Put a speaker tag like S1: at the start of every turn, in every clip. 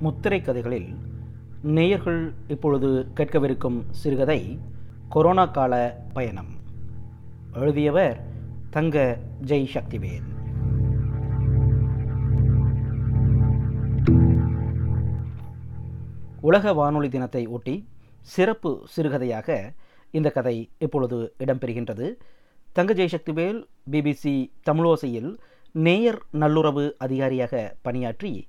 S1: முத்திரை கதைகளில் நேயர்கள் இப்பொழுது கேட்கவிருக்கும் சிறுகதை கொரோனா கால பயணம். எழுதியவர் தங்க ஜெய் சக்திவேல் உலக வானொலி தினத்தை ஒட்டி சிறப்பு சிறுகதையாக இந்த கதை இப்பொழுது இடம்பெறுகின்றது. தங்க ஜெய்சக்திவேல் பிபிசி தமிழோசையில் நேயர் நல்லுறவு அதிகாரியாக பணியாற்றி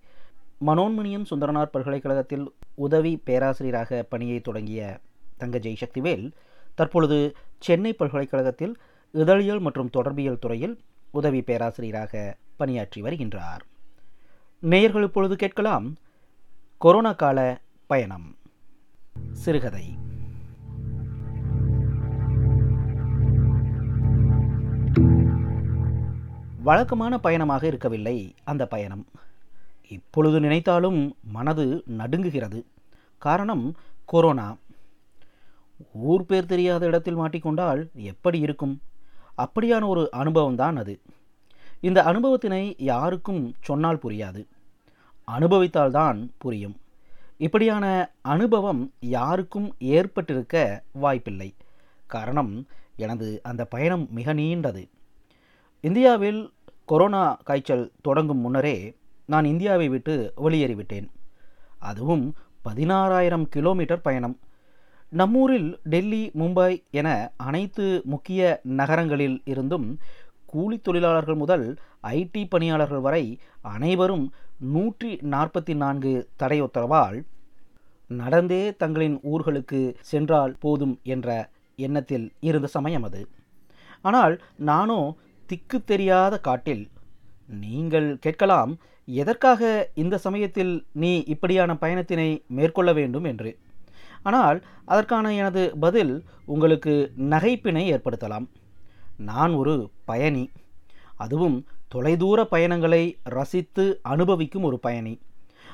S1: மனோன்மணியம் சுந்தரனார் பல்கலைக்கழகத்தில் உதவி பேராசிரியராக பணியை தொடங்கிய தங்க ஜெய்சக்திவேல் தற்பொழுது சென்னை பல்கலைக்கழகத்தில் இதழியல் மற்றும் தொடர்பியல் துறையில் உதவி பேராசிரியராக பணியாற்றி வருகின்றார். நேயர்கள் இப்பொழுது கேட்கலாம் கொரோனா கால பயணம். சிறுகதை. வழக்கமான பயணமாக இருக்கவில்லை அந்த பயணம். இப்பொழுது நினைத்தாலும் மனது நடுங்குகிறது. காரணம் கொரோனா. ஊர் பேர் தெரியாத இடத்தில் மாட்டிக்கொண்டால் எப்படி இருக்கும்? அப்படியான ஒரு அனுபவம் தான் அது. இந்த அனுபவத்தினை யாருக்கும் சொன்னால் புரியாது. அனுபவித்தால்தான் புரியும். இப்படியான அனுபவம் யாருக்கும் ஏற்பட்டிருக்க வாய்ப்பில்லை. காரணம் எனது அந்த பயணம் மிக நீண்டது. இந்தியாவில் கொரோனா காய்ச்சல் தொடங்கும் முன்னரே நான் இந்தியாவை விட்டு வெளியேறிவிட்டேன். அதுவும் பதினாறாயிரம் கிலோமீட்டர் பயணம். நம்மூரில் டெல்லி மும்பை என அனைத்து முக்கிய நகரங்களில் இருந்தும் கூலி தொழிலாளர்கள் முதல் ஐடி பணியாளர்கள் வரை அனைவரும் நூற்றி நாற்பத்தி நான்கு தடை உத்தரவால் நடந்தே தங்களின் ஊர்களுக்கு சென்றால் போதும் என்ற எண்ணத்தில் இருந்த சமயம் அது. ஆனால் நானோ திக்கு தெரியாத காட்டில் நீங்கள் கேட்கலாம் எதற்காக இந்த சமயத்தில் நீ இப்படியான பயணத்தினை மேற்கொள்ள வேண்டும் என்று? ஆனால் அதற்கான எனது பதில் உங்களுக்கு நகைப்பினை ஏற்படுத்தலாம். நான் ஒரு பயணி. அதுவும் தொலைதூர பயணங்களை ரசித்து அனுபவிக்கும் ஒரு பயணி.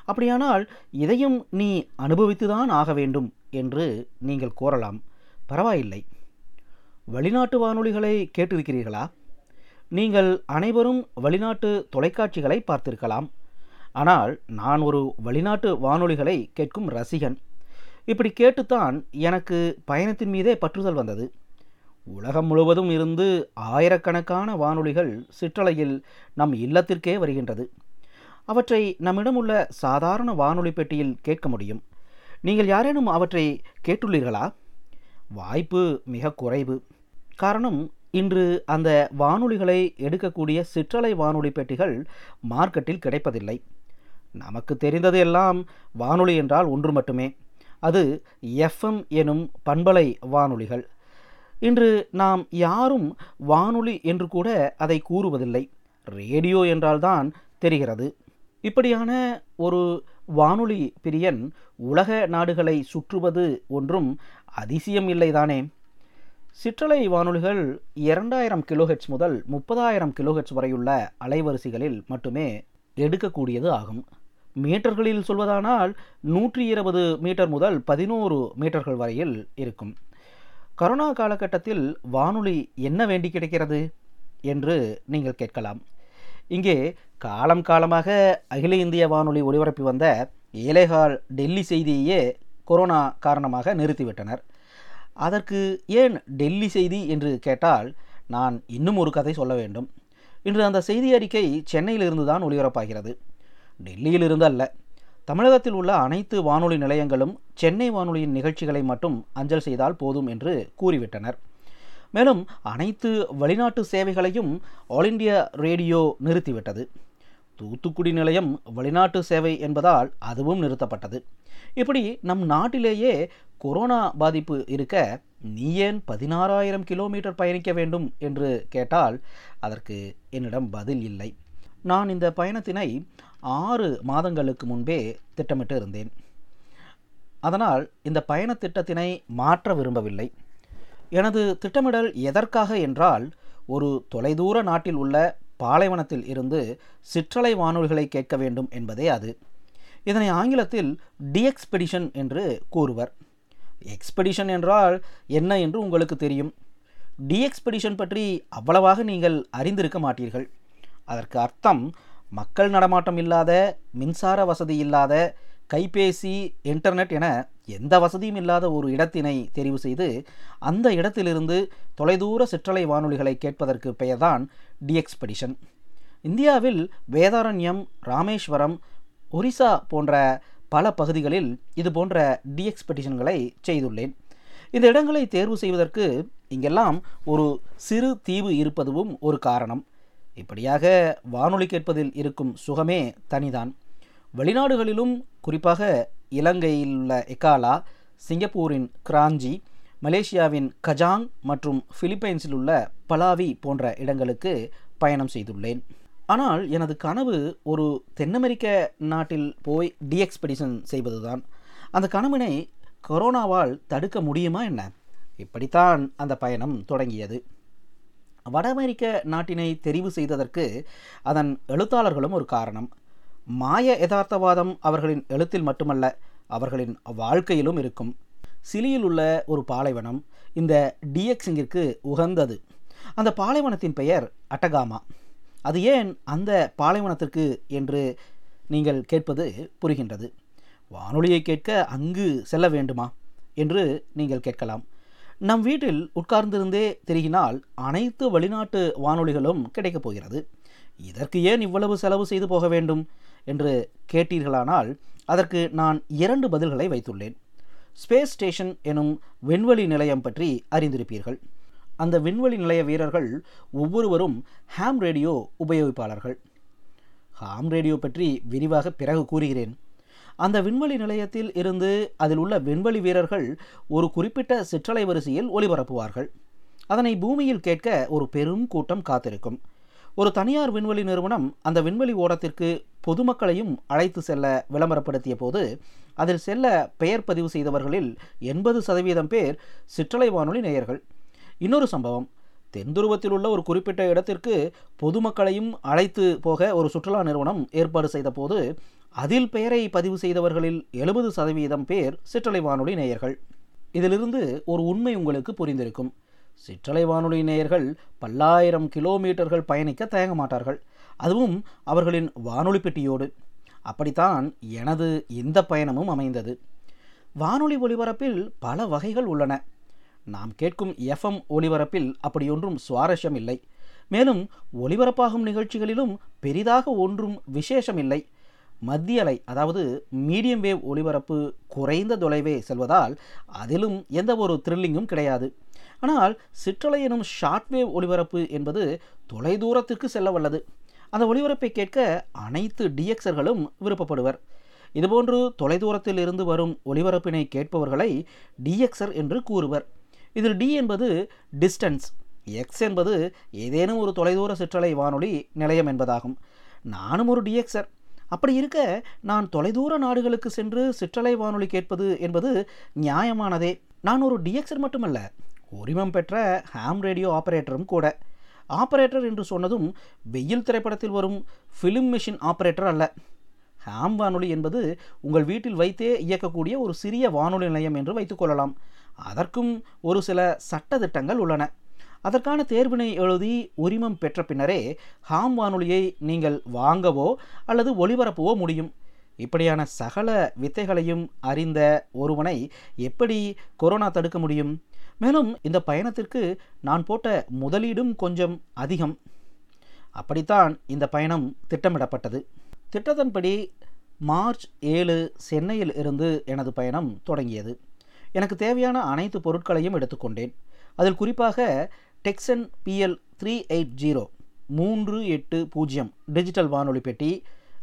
S1: அப்படியானால் இதையும் நீ அனுபவித்துதான் ஆக வேண்டும் என்று நீங்கள் கோரலாம். பரவாயில்லை. வெளிநாட்டு வானொலிகளை கேட்டிருக்கிறீர்களா? நீங்கள் அனைவரும் வெளிநாட்டு தொலைக்காட்சிகளை பார்த்திருக்கலாம். ஆனால் நான் ஒரு வெளிநாட்டு வானொலிகளை கேட்கும் ரசிகன். இப்படி கேட்டுத்தான் எனக்கு பயணத்தின் மீதே பற்றுதல் வந்தது. உலகம் முழுவதும் இருந்து ஆயிரக்கணக்கான வானொலிகள் சிற்றலையில் நம் இல்லத்திற்கே வருகின்றது. அவற்றை நம்மிடம் உள்ள சாதாரண வானொலி பெட்டியில் கேட்க முடியும். நீங்கள் யாரேனும் அவற்றை கேட்டுள்ளீர்களா? வாய்ப்பு மிக குறைவு. காரணம் இன்று அந்த வானொலிகளை எடுக்கக்கூடிய சிற்றலை வானொலி பெட்டிகள் மார்க்கெட்டில் கிடைப்பதில்லை. நமக்கு தெரிந்தது எல்லாம் வானொலி என்றால் ஒன்று மட்டுமே. அது எஃப்எம் எனும் பண்பலை வானொலிகள். இன்று நாம் யாரும் வானொலி என்று கூட அதை கூறுவதில்லை. ரேடியோ என்றால்தான் தெரிகிறது. இப்படியான ஒரு வானொலி பிரியன் உலக நாடுகளை சுற்றுவது ஒன்றும் அதிசயம் இல்லைதானே? சிற்றலை வானொலிகள் இரண்டாயிரம் கிலோஹெட்ஸ் முதல் முப்பதாயிரம் கிலோஹெட்ஸ் வரையுள்ள அலைவரிசைகளில் மட்டுமே எடுக்கக்கூடியது ஆகும். மீட்டர்களில் சொல்வதானால் நூற்றி இருபது மீட்டர் முதல் பதினோரு மீட்டர்கள் வரையில் இருக்கும். கரோனா காலகட்டத்தில் வானொலி என்ன வேண்டி கிடைக்கிறது என்று நீங்கள் கேட்கலாம். இங்கே காலம் காலமாக அகில இந்திய வானொலி ஒளிபரப்பி வந்த ஏலேகால் டெல்லி செய்தியே கொரோனா காரணமாக நிறுத்திவிட்டனர். அதற்கு ஏன் டெல்லி செய்தி என்று கேட்டால் நான் இன்னும் ஒரு கதை சொல்ல வேண்டும். இன்று அந்த செய்தி அறிக்கை சென்னையிலிருந்து தான் ஒளிபரப்பாகிறது டெல்லியிலிருந்து அல்ல தமிழகத்தில் உள்ள அனைத்து வானொலி நிலையங்களும் சென்னை வானொலியின் நிகழ்ச்சிகளை மட்டும் அஞ்சல் செய்தால் போதும் என்று கூறிவிட்டனர். மேலும் அனைத்து வெளிநாட்டு சேவைகளையும் ஆல் இண்டியா ரேடியோ நிறுத்திவிட்டது. தூத்துக்குடி நிலையம் வெளிநாட்டு சேவை என்பதால் அதுவும் நிறுத்தப்பட்டது. இப்படி நம் நாட்டிலேயே கொரோனா பாதிப்பு இருக்க நீ ஏன் பதினாறாயிரம் கிலோமீட்டர் பயணிக்க வேண்டும் என்று கேட்டால் அதற்கு என்னிடம் பதில் இல்லை. நான் இந்த பயணத்தினை ஆறு மாதங்களுக்கு முன்பே திட்டமிட்டு இருந்தேன். அதனால் இந்த பயண திட்டத்தினை மாற்ற விரும்பவில்லை. எனது திட்டமிடல் எதற்காக என்றால் ஒரு தொலைதூர நாட்டில் உள்ள பாலைவனத்தில் இருந்து சிற்றலை வானொலிகளை கேட்க வேண்டும் என்பதே அது. இதனை ஆங்கிலத்தில் டிஎக்ஸ்பெடிஷன் என்று கூறுவர். எக்ஸ்பெடிஷன் என்றால் என்ன என்று உங்களுக்கு தெரியும். டிஎக்ஸ்பெடிஷன் பற்றி அவ்வளவாக நீங்கள் அறிந்திருக்க மாட்டீர்கள். அதற்கு அர்த்தம் மக்கள் நடமாட்டம் இல்லாத மின்சார வசதி இல்லாத கைபேசி இன்டர்நெட் என எந்த வசதியும் இல்லாத ஒரு இடத்தினை தெரிவு செய்து அந்த இடத்திலிருந்து தொலைதூர சிற்றலை வானொலிகளை கேட்பதற்கு பெயர்தான் டிஎக்ஸ்பெடிஷன் இந்தியாவில் வேதாரண்யம் ராமேஸ்வரம் ஒரிசா போன்ற பல பகுதிகளில் இது போன்ற டிஎக்ஸ்பெடிஷன்களை செய்துள்ளேன். இந்த இடங்களை தேர்வு செய்வதற்கு இங்கெல்லாம் ஒரு சிறு தீவு இருப்பதுவும் ஒரு காரணம். இப்படியாக வானொலி கேட்பதில் இருக்கும் சுகமே தனிதான். வெளிநாடுகளிலும் குறிப்பாக இலங்கையில் உள்ள எக்காலா சிங்கப்பூரின் கிராஞ்சி மலேசியாவின் கஜாங் மற்றும் பிலிப்பைன்ஸில் உள்ள பலாவி போன்ற இடங்களுக்கு பயணம் செய்துள்ளேன். ஆனால் எனது கனவு ஒரு தென்னமெரிக்க நாட்டில் போய் டிஎக்ஸ்பெடிஷன் செய்வதுதான். அந்த கனவினை கொரோனாவால் தடுக்க முடியுமா என்ன? இப்படித்தான் அந்த பயணம் தொடங்கியது. வட அமெரிக்க நாட்டினை தெரிவு செய்ததற்கு அதன் எழுத்தாளர்களும் ஒரு காரணம். மாய யதார்த்தவாதம் அவர்களின் எழுத்தில் மட்டுமல்ல அவர்களின் வாழ்க்கையிலும் இருக்கும். சிலியில் உள்ள ஒரு பாலைவனம் இந்த டிஎக்ஸிங்கிற்கு உகந்தது. அந்த பாலைவனத்தின் பெயர் அட்டகாமா. அது ஏன் அந்த பாலைவனத்திற்கு என்று நீங்கள் கேட்பது புரிகின்றது. வானொலியை கேட்க அங்கு செல்ல வேண்டுமா? என்று நீங்கள் கேட்கலாம். நம் வீட்டில் உட்கார்ந்திருந்தே தெரிகினால் அனைத்து வெளிநாட்டு வானொலிகளும் கிடைக்கப் போகிறது. இதற்கு ஏன் இவ்வளவு செலவு செய்து போக வேண்டும்? என்று கேட்டீர்களானால் அதற்கு நான் இரண்டு பதில்களை வைத்துள்ளேன். ஸ்பேஸ் ஸ்டேஷன் எனும் விண்வெளி நிலையம் பற்றி அறிந்திருப்பீர்கள். அந்த விண்வெளி நிலைய வீரர்கள் ஒவ்வொருவரும் ஹாம் ரேடியோ உபயோகிப்பாளர்கள். ஹாம் ரேடியோ பற்றி விரிவாக பிறகு கூறுகிறேன். அந்த விண்வெளி நிலையத்தில் இருந்து அதில் உள்ள விண்வெளி வீரர்கள் ஒரு குறிப்பிட்ட சிற்றலை வரிசையில் ஒளிபரப்புவார்கள். அதனை பூமியில் கேட்க ஒரு பெரும் கூட்டம் காத்திருக்கும். ஒரு தனியார் விண்வெளி நிறுவனம் அந்த விண்வெளி ஓடத்திற்கு பொதுமக்களையும் அழைத்து செல்ல விளம்பரப்படுத்திய போது அதில் செல்ல பெயர் பதிவு செய்தவர்களில் எண்பது சதவீதம் பேர் சிற்றலை வானொலி நேயர்கள். இன்னொரு சம்பவம். தென்துருவத்தில் உள்ள ஒரு குறிப்பிட்ட இடத்திற்கு பொதுமக்களையும் அழைத்து போக ஒரு சுற்றுலா நிறுவனம் ஏற்பாடு செய்த போது அதில் பெயரை பதிவு செய்தவர்களில் எழுபது சதவீதம் பேர் சிற்றலை வானொலி நேயர்கள். இதிலிருந்து ஒரு உண்மை உங்களுக்கு புரிந்திருக்கும். சிற்றலை வானொலி நேயர்கள் பல்லாயிரம் கிலோமீட்டர்கள் பயணிக்க தயங்க மாட்டார்கள். அதுவும் அவர்களின் வானொலி பெட்டியோடு. அப்படித்தான் எனது இந்த பயணமும் அமைந்தது. வானொலி ஒலிபரப்பில் பல வகைகள் உள்ளன. நாம் கேட்கும் எஃப்எம் ஒளிபரப்பில் அப்படியொன்றும் சுவாரஸ்யம் இல்லை மேலும் ஒளிபரப்பாகும் நிகழ்ச்சிகளிலும் பெரிதாக ஒன்றும் விசேஷம் இல்லை மத்திய அலை அதாவது மீடியம் வேவ் ஒளிபரப்பு குறைந்த தொலைவே செல்வதால் அதிலும் எந்த ஒரு த்ரில்லிங்கும் கிடையாது. ஆனால் சிற்றலை எனும் ஷார்ட் வேவ் என்பது தொலைதூரத்திற்கு செல்ல வல்லது. அந்த ஒளிபரப்பை கேட்க அனைத்து டிஎக்ஸர்களும் விருப்பப்படுவர். இதுபோன்று தொலைதூரத்தில் இருந்து வரும் ஒளிபரப்பினை கேட்பவர்களை டிஎக்ஸர் என்று கூறுவர். இதில் டி என்பது டிஸ்டன்ஸ் எக்ஸ் என்பது ஏதேனும் ஒரு தொலைதூர சிற்றலை வானொலி நிலையம் என்பதாகும். நானும் ஒரு டிஎக்ஸர் அப்படி இருக்க நான் தொலைதூர நாடுகளுக்கு சென்று சிற்றலை வானொலி கேட்பது என்பது நியாயமானதே. நான் ஒரு டிஎக்ஸர் மட்டுமல்ல உரிமம் பெற்ற ஹாம் ரேடியோ ஆபரேட்டரும் கூட. ஆபரேட்டர் என்று சொன்னதும் வெயில் திரைப்படத்தில் வரும் ஃபிலிம் மிஷின் ஆபரேட்டர் அல்ல. ஹாம் வானொலி என்பது உங்கள் வீட்டில் வைத்தே இயக்கக்கூடிய ஒரு சிறிய வானொலி நிலையம் என்று வைத்துக்கொள்ளலாம் அதற்கும் ஒரு சில சட்ட திட்டங்கள் உள்ளன. அதற்கான தேர்வினை எழுதி உரிமம் பெற்ற பின்னரே ஹாம் வானொலியை நீங்கள் வாங்கவோ அல்லது ஒளிபரப்பவோ முடியும். இப்படியான சகல வித்தைகளையும் அறிந்த ஒருவனை எப்படி கொரோனா தடுக்க முடியும்? மேலும் இந்த பயணத்திற்கு நான் போட்ட முதலீடும் கொஞ்சம் அதிகம். அப்படித்தான் இந்த பயணம் திட்டமிடப்பட்டது. திட்டத்தின்படி மார்ச் ஏழு சென்னையில் இருந்து எனது பயணம் தொடங்கியது. எனக்கு தேவையான அனைத்து பொருட்களையும் எடுத்துக்கொண்டேன். அதில் குறிப்பாக Texon BL three eight zero மூன்று எட்டு பூஜ்ஜியம் டிஜிட்டல் வானொலி பெட்டி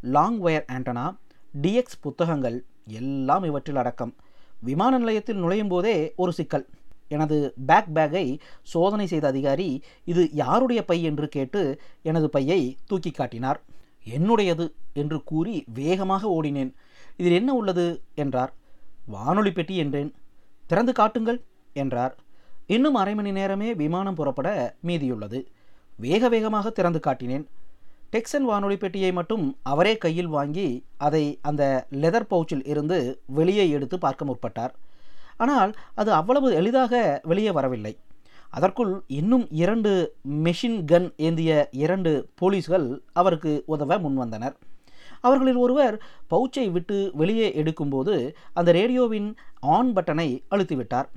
S1: லாங் வயர் ஆண்டனா டிஎக்ஸ் புத்தகங்கள் எல்லாம் இவற்றில் அடக்கம். விமான நிலையத்தில் நுழையும் போதே ஒரு சிக்கல். எனது பேக் பேக்கை சோதனை செய்த அதிகாரி இது யாருடைய பை என்று கேட்டு எனது பையை தூக்கி காட்டினார். என்னுடையது என்று கூறி வேகமாக ஓடினேன். இதில் என்ன உள்ளது? என்றார். வானொலி பெட்டி என்றேன். திறந்து காட்டுங்கள் என்றார். இன்னும் அரை மணி நேரமே விமானம் புறப்பட மீதியுள்ளது. வேக வேகமாக திறந்து காட்டினேன். டெக்சன் வானொலி பெட்டியை மட்டும் அவரே கையில் வாங்கி அதை அந்த லெதர் பவுச்சில் இருந்து வெளியே எடுத்து பார்க்க முற்பட்டார். ஆனால் அது அவ்வளவு எளிதாக வெளியே வரவில்லை. அதற்குள் இன்னும் இரண்டு மெஷின் கன் ஏந்திய இரண்டு போலீஸ்கள் அவருக்கு உதவ முன்வந்தனர். அவர்களில் ஒருவர் பவுச்சை விட்டு வெளியே எடுக்கும்போது அந்த ரேடியோவின் ஆன் பட்டனை அழுத்திவிட்டார்.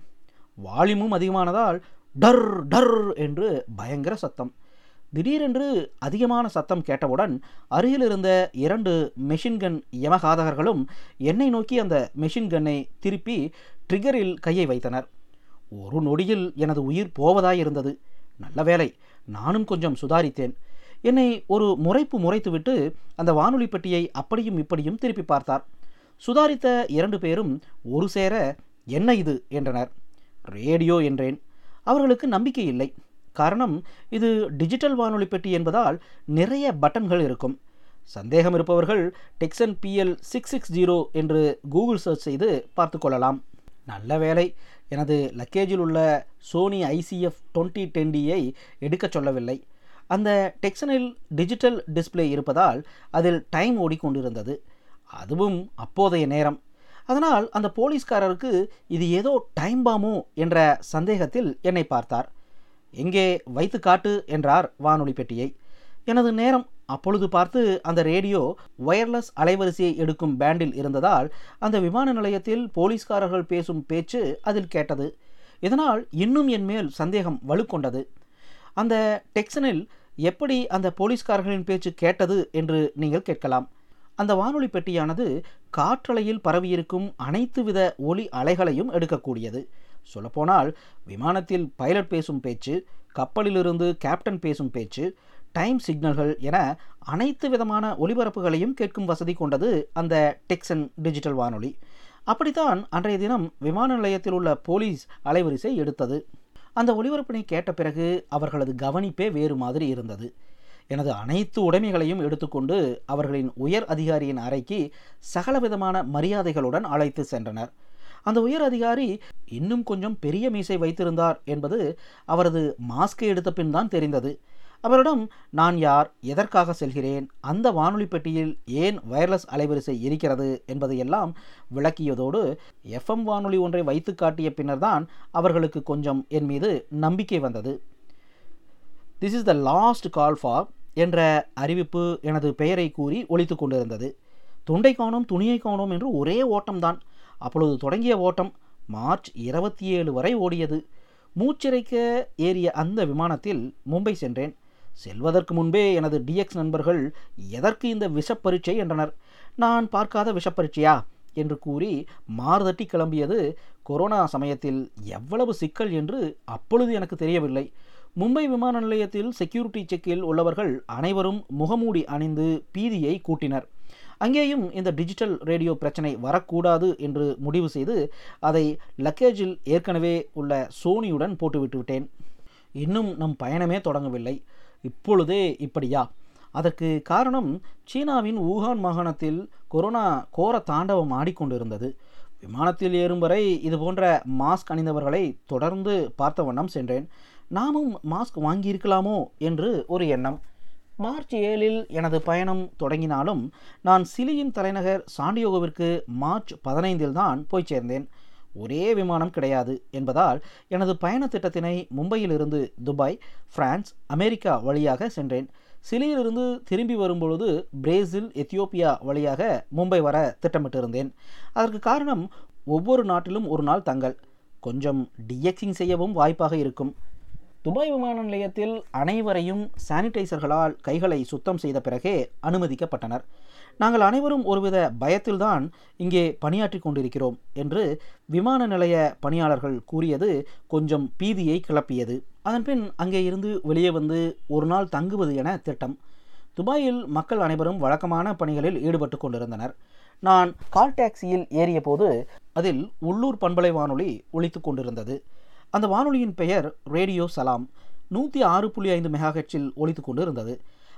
S1: வால்யூமும் அதிகமானதால் டர் டர் என்று பயங்கர சத்தம். திடீரென்று அதிகமான சத்தம் கேட்டவுடன் அருகில் இருந்த இரண்டு மெஷின் கன் யமகாதகர்களும் என்னை நோக்கி அந்த மெஷின் கன்னை திருப்பி ட்ரிகரில் கையை வைத்தனர். ஒரு நொடியில் எனது உயிர் போவதாயிருந்தது. நல்ல வேலை நானும் கொஞ்சம் சுதாரித்தேன். என்னை ஒரு முறைப்பு முறைத்துவிட்டு அந்த வானொலி பெட்டியை அப்படியும் இப்படியும் திருப்பி பார்த்தார். சுதாரித்த இரண்டு பேரும் ஒரு சேர என்ன இது? என்றனர். ரேடியோ என்றேன். அவர்களுக்கு நம்பிக்கை இல்லை. காரணம் இது டிஜிட்டல் வானொலி பெட்டி என்பதால் நிறைய பட்டன்கள் இருக்கும். சந்தேகம் இருப்பவர்கள் Tecsun PL six six zero என்று கூகுள் சர்ச் செய்து பார்த்து கொள்ளலாம். நல்ல வேலை. எனது லக்கேஜில் உள்ள சோனி ஐசிஎஃப் டுவெண்ட்டி டென்டியை எடுக்கச் சொல்லவில்லை. அந்த டெக்சனில் டிஜிட்டல் டிஸ்பிளே இருப்பதால் அதில் டைம் ஓடிக்கொண்டிருந்தது. அதுவும் அப்போதைய நேரம். அதனால் அந்த போலீஸ்காரருக்கு இது ஏதோ டைம் பாமோ என்ற சந்தேகத்தில் என்னை பார்த்தார். எங்கே வைத்து காட்டு என்றார் வானொலி பெட்டியை. எனது நேரம். அப்பொழுது பார்த்து அந்த ரேடியோ ஒயர்லெஸ் அலைவரிசையை எடுக்கும் பேண்டில் இருந்ததால் அந்த விமான நிலையத்தில் போலீஸ்காரர்கள் பேசும் பேச்சு அதில் கேட்டது. இதனால் இன்னும் என் மேல் சந்தேகம் வலுக்கொண்டது. அந்த டெக்சனில் எப்படி அந்த போலீஸ்காரர்களின் பேச்சு கேட்டது என்று நீங்கள் கேட்கலாம். அந்த வானொலி பெட்டியானது காற்றலையில் பரவியிருக்கும் அனைத்து வித ஒலி அலைகளையும் எடுக்கக்கூடியது. சொல்லப்போனால் விமானத்தில் பைலட் பேசும் பேச்சு கப்பலிலிருந்து கேப்டன் பேசும் பேச்சு டைம் சிக்னல்கள் என அனைத்து விதமான ஒலிபரப்புகளையும் கேட்கும் வசதி கொண்டது அந்த டெக்சன் டிஜிட்டல் வானொலி. அப்படித்தான் அன்றைய தினம் விமான நிலையத்தில் உள்ள போலீஸ் அலைவரிசை எடுத்தது. அந்த ஒளிபரப்பினை கேட்ட பிறகு அவர்களது கவனிப்பே வேறு மாதிரி இருந்தது. எனது அனைத்து உடைமைகளையும் எடுத்துக்கொண்டு அவர்களின் உயர் அதிகாரியின் அறைக்கு சகலவிதமான மரியாதைகளுடன் அழைத்து சென்றனர். அந்த உயர் அதிகாரி இன்னும் கொஞ்சம் பெரிய மீசை வைத்திருந்தார் என்பது அவரது மாஸ்கை எடுத்த பின் தான் தெரிந்தது. அவரிடம் நான் யார்? எதற்காக செல்கிறேன்? அந்த வானொலி பெட்டியில் ஏன் வயர்லெஸ் அலைவரிசை இருக்கிறது? என்பதையெல்லாம் விளக்கியதோடு எஃப்எம் வானொலி ஒன்றை வைத்து காட்டிய பின்னர்தான் அவர்களுக்கு கொஞ்சம் என் மீது நம்பிக்கை வந்தது. This is the last call for என்ற அறிவிப்பு எனது பெயரை கூறி ஒழித்து கொண்டிருந்தது. தொண்டை காணோம் துணியை காணோம் என்று ஒரே ஓட்டம்தான். அப்பொழுது தொடங்கிய ஓட்டம் மார்ச் இருபத்தி ஏழு வரை ஓடியது. மூச்சிறைக்க ஏறிய அந்த விமானத்தில் மும்பை சென்றேன். செல்வதற்கு முன்பே எனது டிஎக்ஸ் நண்பர்கள் எதற்கு இந்த விஷப்பரீட்சை என்றனர். நான் பார்க்காத விஷப்பரீட்சையா என்று கூறி மாறுதட்டி கிளம்பியது கொரோனா சமயத்தில் எவ்வளவு சிக்கல் என்று அப்பொழுது எனக்கு தெரியவில்லை. மும்பை விமான நிலையத்தில் செக்யூரிட்டி செக்கில் உள்ளவர்கள் அனைவரும் முகமூடி அணிந்து பீதியை கூட்டினர். அங்கேயும் இந்த டிஜிட்டல் ரேடியோ பிரச்சனை வரக்கூடாது என்று முடிவு செய்து அதை லக்கேஜில் ஏற்கனவே உள்ள சோனியுடன் போட்டுவிட்டு விட்டேன். இன்னும் நம் பயணமே தொடங்கவில்லை. இப்பொழுதே இப்படியா? அதற்கு காரணம் சீனாவின் வூகான் மாகாணத்தில் கொரோனா கோர தாண்டவம் ஆடிக்கொண்டிருந்தது. விமானத்தில் ஏறும் வரை இது போன்ற மாஸ்க் அணிந்தவர்களை தொடர்ந்து பார்த்த வண்ணம் சென்றேன். நாமும் மாஸ்க் வாங்கியிருக்கலாமோ என்று ஒரு எண்ணம். மார்ச் ஏழில் எனது பயணம் தொடங்கினாலும் நான் சிலியின் தலைநகர் சாண்டியோகோவிற்கு மார்ச் பதினைந்தில் தான் போய் சேர்ந்தேன். ஒரே விமானம் கிடையாது என்பதால் எனது பயண திட்டத்தினை மும்பையிலிருந்து துபாய் பிரான்ஸ் அமெரிக்கா வழியாக சென்றேன். சிலியிலிருந்து திரும்பி வரும்பொழுது பிரேசில் எத்தியோப்பியா வழியாக மும்பை வர திட்டமிட்டிருந்தேன். அதற்கு காரணம் ஒவ்வொரு நாட்டிலும் ஒரு நாள் தங்கள் கொஞ்சம் டிஎக்ஸிங் செய்யவும் வாய்ப்பாக இருக்கும். துபாய் விமான நிலையத்தில் அனைவரையும் சானிடைசர்களால் கைகளை சுத்தம் செய்த பிறகே அனுமதிக்கப்பட்டனர். நாங்கள் அனைவரும் ஒருவித பயத்தில்தான் இங்கே பணியாற்றி கொண்டிருக்கிறோம் என்று விமான நிலைய பணியாளர்கள் கூறியது கொஞ்சம் பீதியை கிளப்பியது. அதன்பின் அங்கே இருந்து வெளியே வந்து ஒரு நாள் தங்குவது என திட்டம். துபாயில் மக்கள் அனைவரும் வழக்கமான பணிகளில் ஈடுபட்டு கொண்டிருந்தனர். நான் கால் டாக்ஸியில் ஏறிய போது அதில் உள்ளூர் பண்பலை வானொலி ஒழித்து கொண்டிருந்தது. அந்த வானொலியின் பெயர் ரேடியோ சலாம். நூற்றி ஆறு புள்ளி ஐந்து மெகாஹெச்சில் ஒழித்து கொண்டு இருந்தது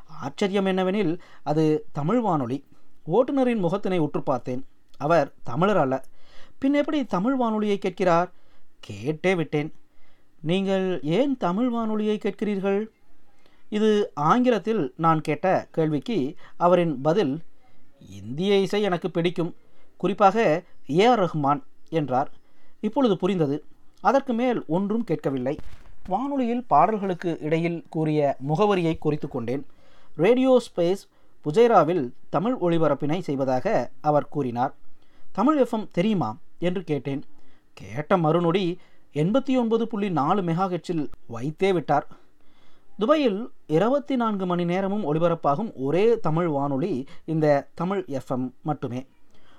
S1: ஆச்சரியம் என்னவெனில் அது தமிழ் வானொலி. ஓட்டுநரின் முகத்தினை உற்று பார்த்தேன். அவர் தமிழர் அல்ல. பின் எப்படி தமிழ் வானொலியை கேட்கிறார்? கேட்டே விட்டேன். நீங்கள் ஏன் தமிழ் வானொலியை கேட்கிறீர்கள்? இது ஆங்கிலத்தில் நான் கேட்ட கேள்விக்கு அவரின் பதில் இந்திய இசை எனக்கு பிடிக்கும். குறிப்பாக ஏ ஆர் ரஹ்மான் என்றார். இப்பொழுது புரிந்தது. அதற்கு மேல் ஒன்றும் கேட்கவில்லை. வானொலியில் பாடல்களுக்கு இடையில் கூறிய முகவரியை குறித்து கொண்டேன். ரேடியோ ஸ்பேஸ் புஜைராவில் தமிழ் ஒளிபரப்பினை செய்வதாக அவர் கூறினார். தமிழ் எஃப்எம் தெரியுமா என்று கேட்டேன். கேட்ட மறுநொடி எண்பத்தி ஒன்பது புள்ளி நாலு மெகா ஹெச்சில் வைத்தே விட்டார். துபாயில் இருபத்தி நான்கு மணி நேரமும் ஒளிபரப்பாகும் ஒரே தமிழ் வானொலி இந்த தமிழ் எஃப்எம் மட்டுமே.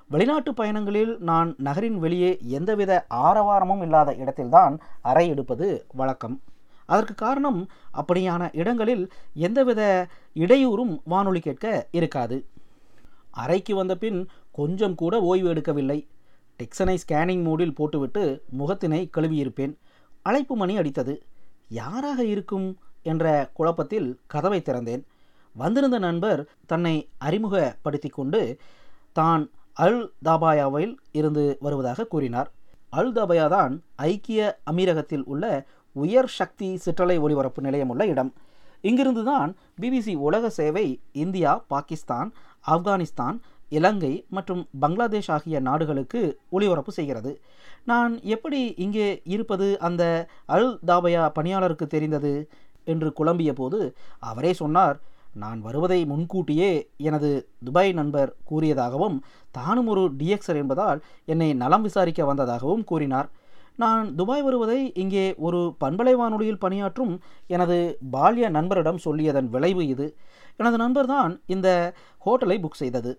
S1: வெளிநாட்டு பயணங்களில் நான் நகரின் வெளியே எந்தவித ஆரவாரமும் இல்லாத இடத்தில்தான் அறை எடுப்பது வழக்கம். அதற்கு காரணம் அப்படியான இடங்களில் எந்தவித இடையூறும் வானொலி கேட்க இருக்காது. அறைக்கு வந்த பின் கொஞ்சம் கூட ஓய்வு எடுக்கவில்லை. டெக்ஸனை ஸ்கேனிங் மூடில் போட்டுவிட்டு முகத்தினை கழுவியிருப்பேன். அழைப்பு மணி அடித்தது. யாராக இருக்கும்? என்ற குழப்பத்தில் கதவை திறந்தேன். வந்திருந்த நண்பர் தன்னை அறிமுகப்படுத்தி கொண்டு தான் அல் தாபாயாவில் இருந்து வருவதாக கூறினார். அல் தாபாயா தான் ஐக்கிய அமீரகத்தில் உள்ள உயர் சக்தி சிற்றலை ஒளிபரப்பு நிலையம் உள்ள இடம். இங்கிருந்து தான் பிபிசி உலக சேவை இந்தியா பாகிஸ்தான் ஆப்கானிஸ்தான் இலங்கை மற்றும் பங்களாதேஷ் ஆகிய நாடுகளுக்கு ஒளிபரப்பு செய்கிறது. நான் எப்படி இங்கே இருப்பது? அந்த அல் தாபயா பணியாளருக்கு தெரிந்தது? என்று குழம்பிய போது அவரே சொன்னார் நான் வருவதை முன்கூட்டியே எனது துபாய் நண்பர் கூறியதாகவும் தானும் ஒரு டிஎக்ஸர் என்பதால் என்னை நலம் விசாரிக்க வந்ததாகவும் கூறினார். நான் துபாய் வருவதை இங்கே ஒரு பண்பலை வானொலியில் பணியாற்றும் எனது பால்ய நண்பரிடம் சொல்லியதன் விளைவு இது. எனது நண்பர்தான் இந்த ஹோட்டலை புக் செய்தது.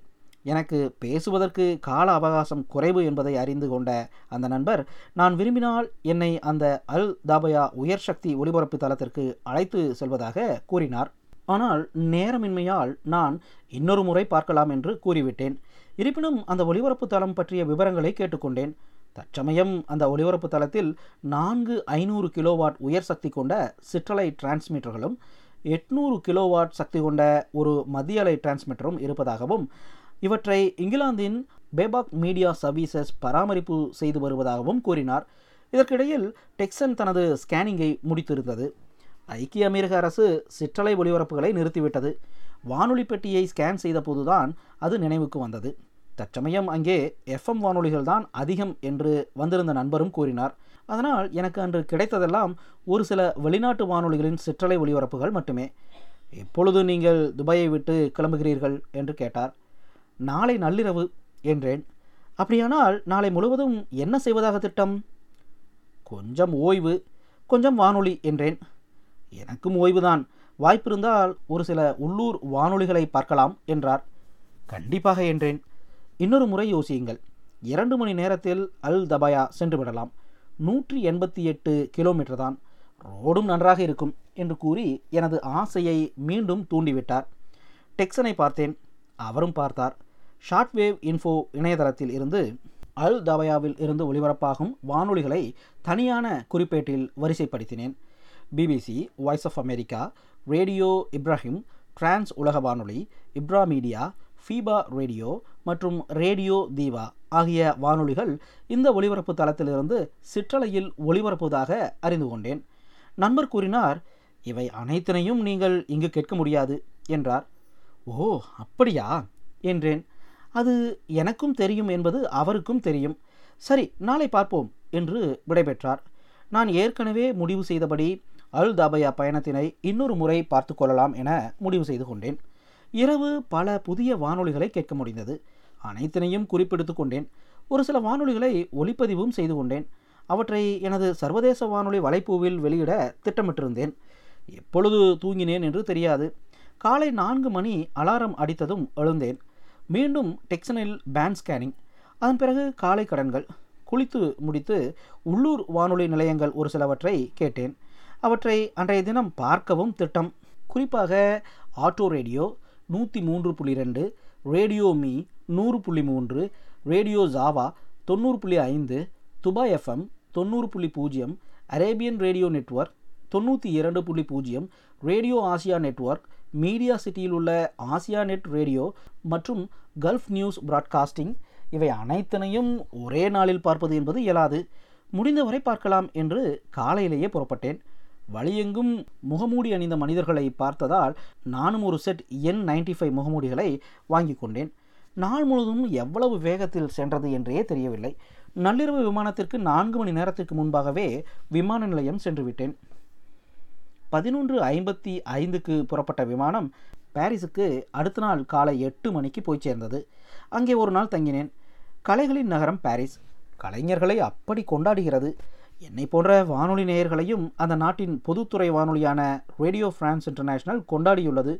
S1: எனக்கு பேசுவதற்கு கால அவகாசம் குறைவு என்பதை அறிந்து கொண்ட அந்த நண்பர் நான் விரும்பினால் என்னை அந்த அல் தாபயா உயர் சக்தி ஒளிபரப்பு தளத்திற்கு அழைத்து செல்வதாக கூறினார். ஆனால் நேரமின்மையால் நான் இன்னொரு முறை பார்க்கலாம் என்று கூறிவிட்டேன். இருப்பினும் அந்த ஒளிபரப்பு தளம் பற்றிய விவரங்களை கேட்டுக்கொண்டேன். தற்சமயம் அந்த ஒலிபரப்பு தளத்தில் நான்கு ஐநூறு கிலோவாட் உயர் சக்தி கொண்ட சிற்றலை டிரான்ஸ்மிட்டர்களும் எட்நூறு கிலோவாட் சக்தி கொண்ட ஒரு மத்திய அலை டிரான்ஸ்மிட்டரும் இருப்பதாகவும் இவற்றை இங்கிலாந்தின் பேபாக் மீடியா சர்வீசஸ் பராமரிப்பு செய்து வருவதாகவும் கூறினார். இதற்கிடையில் டெக்சன் தனது ஸ்கேனிங்கை முடித்திருந்தது. ஐக்கிய அமெரிக்க அரசு சிற்றலை ஒளிபரப்புகளை நிறுத்திவிட்டது. வானொலி பெட்டியை ஸ்கேன் செய்தபோதுதான் அது நினைவுக்கு வந்தது. தற்சமயம் அங்கே எஃப்எம் வானொலிகள் தான் அதிகம் என்று வந்திருந்த நண்பரும் கூறினார். அதனால் எனக்கு அன்று கிடைத்ததெல்லாம் ஒரு சில வெளிநாட்டு வானொலிகளின் சிற்றலை ஒளிபரப்புகள் மட்டுமே. எப்பொழுது நீங்கள் துபாயை விட்டு கிளம்புகிறீர்கள்? என்று கேட்டார். நாளை நள்ளிரவு என்றேன். அப்படியானால் நாளை முழுவதும் என்ன செய்வதாக திட்டம்? கொஞ்சம் ஓய்வு கொஞ்சம் வானொலி என்றேன். எனக்கும் ஓய்வுதான். வாய்ப்பிருந்தால் ஒரு சில உள்ளூர் வானொலிகளை பார்க்கலாம் என்றார். கண்டிப்பாக என்றேன். இன்னொரு முறை யோசியுங்கள். இரண்டு மணி நேரத்தில் அல் தபாயா சென்று விடலாம். நூற்றி எண்பத்தி எட்டு கிலோமீட்டர் தான். ரோடும் நன்றாக இருக்கும் என்று கூறி எனது ஆசையை மீண்டும் தூண்டிவிட்டார். டெக்ஸனை பார்த்தேன். அவரும் பார்த்தார். ஷார்ட்வேவ் இன்ஃபோ இணையதளத்தில் இருந்து அல் தபயாவில் இருந்து ஒளிபரப்பாகும் வானொலிகளை தனியான குறிப்பேட்டில் வரிசைப்படுத்தினேன். BBC voice of America radio Ibrahim trans உலக வானொலி இப்ரா மீடியா ஃபீபா ரேடியோ மற்றும் ரேடியோ தீவா ஆகிய வானொலிகள் இந்த ஒளிபரப்பு தளத்திலிருந்து சிற்றலையில் ஒளிபரப்புவதாக அறிந்து கொண்டேன். நண்பர் கூறினார் இவை அனைத்தினையும் நீங்கள் இங்கு கேட்க முடியாது என்றார். ஓ அப்படியா? என்றேன். அது எனக்கும் தெரியும் என்பது அவருக்கும் தெரியும். சரி நாளை பார்ப்போம் என்று விடைபெற்றார். நான் ஏற்கனவே முடிவு செய்தபடி அல் தாபயா பயணத்தினை இன்னொரு முறை பார்த்து கொள்ளலாம் என முடிவு செய்து கொண்டேன். இரவு பல புதிய வானொலிகளை கேட்க முடிந்தது. அனைத்தினையும் குறிப்பெடுத்து கொண்டேன். ஒரு சில வானொலிகளை ஒளிப்பதிவும் செய்து கொண்டேன். அவற்றை எனது சர்வதேச வானொலி வலைப்பூவில் வெளியிட திட்டமிட்டிருந்தேன். எப்பொழுது தூங்கினேன் என்று தெரியாது. காலை நான்கு மணி அலாரம் அடித்ததும் எழுந்தேன். மீண்டும் டெக்ஸனில் பேண்ட் ஸ்கேனிங். அதன் பிறகு காலை கடன்கள். குளித்து முடித்து உள்ளூர் வானொலி நிலையங்கள் ஒரு சிலவற்றை கேட்டேன். அவற்றை அன்றைய தினம் பார்க்கவும் திட்டம். குறிப்பாக ஆட்டோ ரேடியோ நூற்றி மூன்று புள்ளி ரெண்டு ரேடியோ மீ நூறு புள்ளி மூன்று ரேடியோ ஜாவா தொண்ணூறு புள்ளி ஐந்து துபாய் எஃப்எம் தொண்ணூறு புள்ளி பூஜ்ஜியம் அரேபியன் ரேடியோ நெட்வொர்க் தொண்ணூற்றி இரண்டு புள்ளி பூஜ்ஜியம் ரேடியோ ஆசியா நெட்வொர்க் மீடியா சிட்டியில் உள்ள ஆசியா நெட் ரேடியோ மற்றும் கல்ஃப் நியூஸ் பிராட்காஸ்டிங் இவை அனைத்தனையும் ஒரே நாளில் பார்ப்பது என்பது இயலாது. முடிந்தவரை பார்க்கலாம் என்று காலையிலேயே புறப்பட்டேன். வழியெங்கும் முகமூடி அணிந்த மனிதர்களை பார்த்ததால் நானும் ஒரு செட் என் நைன்டி ஃபைவ் முகமூடிகளை வாங்கி கொண்டேன். நாள் முழுவதும் எவ்வளவு வேகத்தில் சென்றது என்றே தெரியவில்லை. நள்ளிரவு விமானத்திற்கு நான்கு மணி நேரத்திற்கு முன்பாகவே விமான நிலையம் சென்று விட்டேன் பதினொன்று ஐம்பத்தி ஐந்துக்கு புறப்பட்ட விமானம் பாரிஸுக்கு அடுத்த நாள் காலை எட்டு மணிக்கு போய் சேர்ந்தது. அங்கே ஒரு நாள் தங்கினேன். கலைகளின் நகரம் பாரிஸ். கலைஞர்களை அப்படி கொண்டாடுகிறது. என்னை போன்ற வானொலி நேயர்களையும் அந்த நாட்டின் பொதுத்துறை வானொலியான radio France international கொண்டாடியுள்ளது.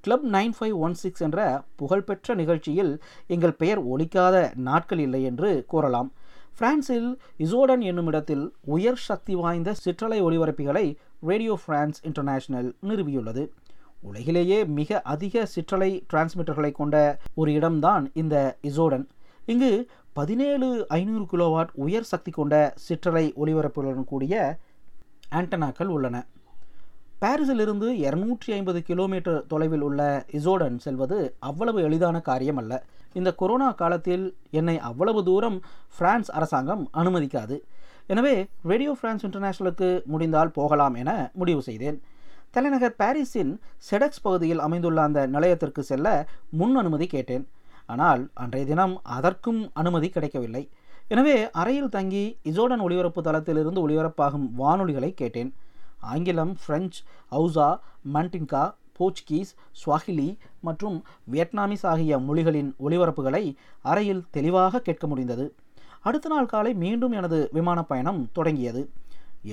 S1: Club nine five one six என்ற புகழ்பெற்ற நிகழ்ச்சியில் எங்கள் பெயர் ஒலிக்காத நாட்கள் இல்லை என்று கூறலாம். பிரான்சில் இசோடன் என்னும் இடத்தில் உயர் சக்தி வாய்ந்த சிற்றலை ஒலிபரப்பிகளை ரேடியோ பிரான்ஸ் இன்டர்நேஷனல் நிறுவியுள்ளது. உலகிலேயே மிக அதிக சிற்றலை டிரான்ஸ்மிட்டர்களை கொண்ட ஒரு இடம்தான் இந்த இசோடன். இங்கு பதினேழு ஐநூறு கிலோவாட் உயர் சக்தி கொண்ட சிற்றலை ஒளிபரப்புகளுடன் கூடிய ஆண்டனாக்கள் உள்ளன. பாரிஸிலிருந்து இரநூற்றி ஐம்பது கிலோமீட்டர் தொலைவில் உள்ள இசோடன் செல்வது அவ்வளவு எளிதான காரியம் அல்ல இந்த கொரோனா காலத்தில் என்னை அவ்வளவு தூரம் பிரான்ஸ் அரசாங்கம் அனுமதிக்காது. எனவே ரேடியோ பிரான்ஸ் இன்டர்நேஷனலுக்கு முடிந்தால் போகலாம் என முடிவு செய்தேன். தலைநகர் பாரிஸின் செடக்ஸ் பகுதியில் அமைந்துள்ள அந்த நிலையத்திற்கு செல்ல முன் அனுமதி கேட்டேன். ஆனால் அன்றைய தினம் அதற்கும் அனுமதி கிடைக்கவில்லை. எனவே அறையில் தங்கி இசோடன் ஒளிபரப்பு தளத்திலிருந்து ஒளிபரப்பாகும் வானொலிகளை கேட்டேன். ஆங்கிலம் French Hausa Mandinka Portuguese Swahili மற்றும் வியட்நாமிஸ் ஆகிய மொழிகளின் ஒளிபரப்புகளை அறையில் தெளிவாக கேட்க முடிந்தது. அடுத்த நாள் காலை மீண்டும் எனது விமான பயணம் தொடங்கியது.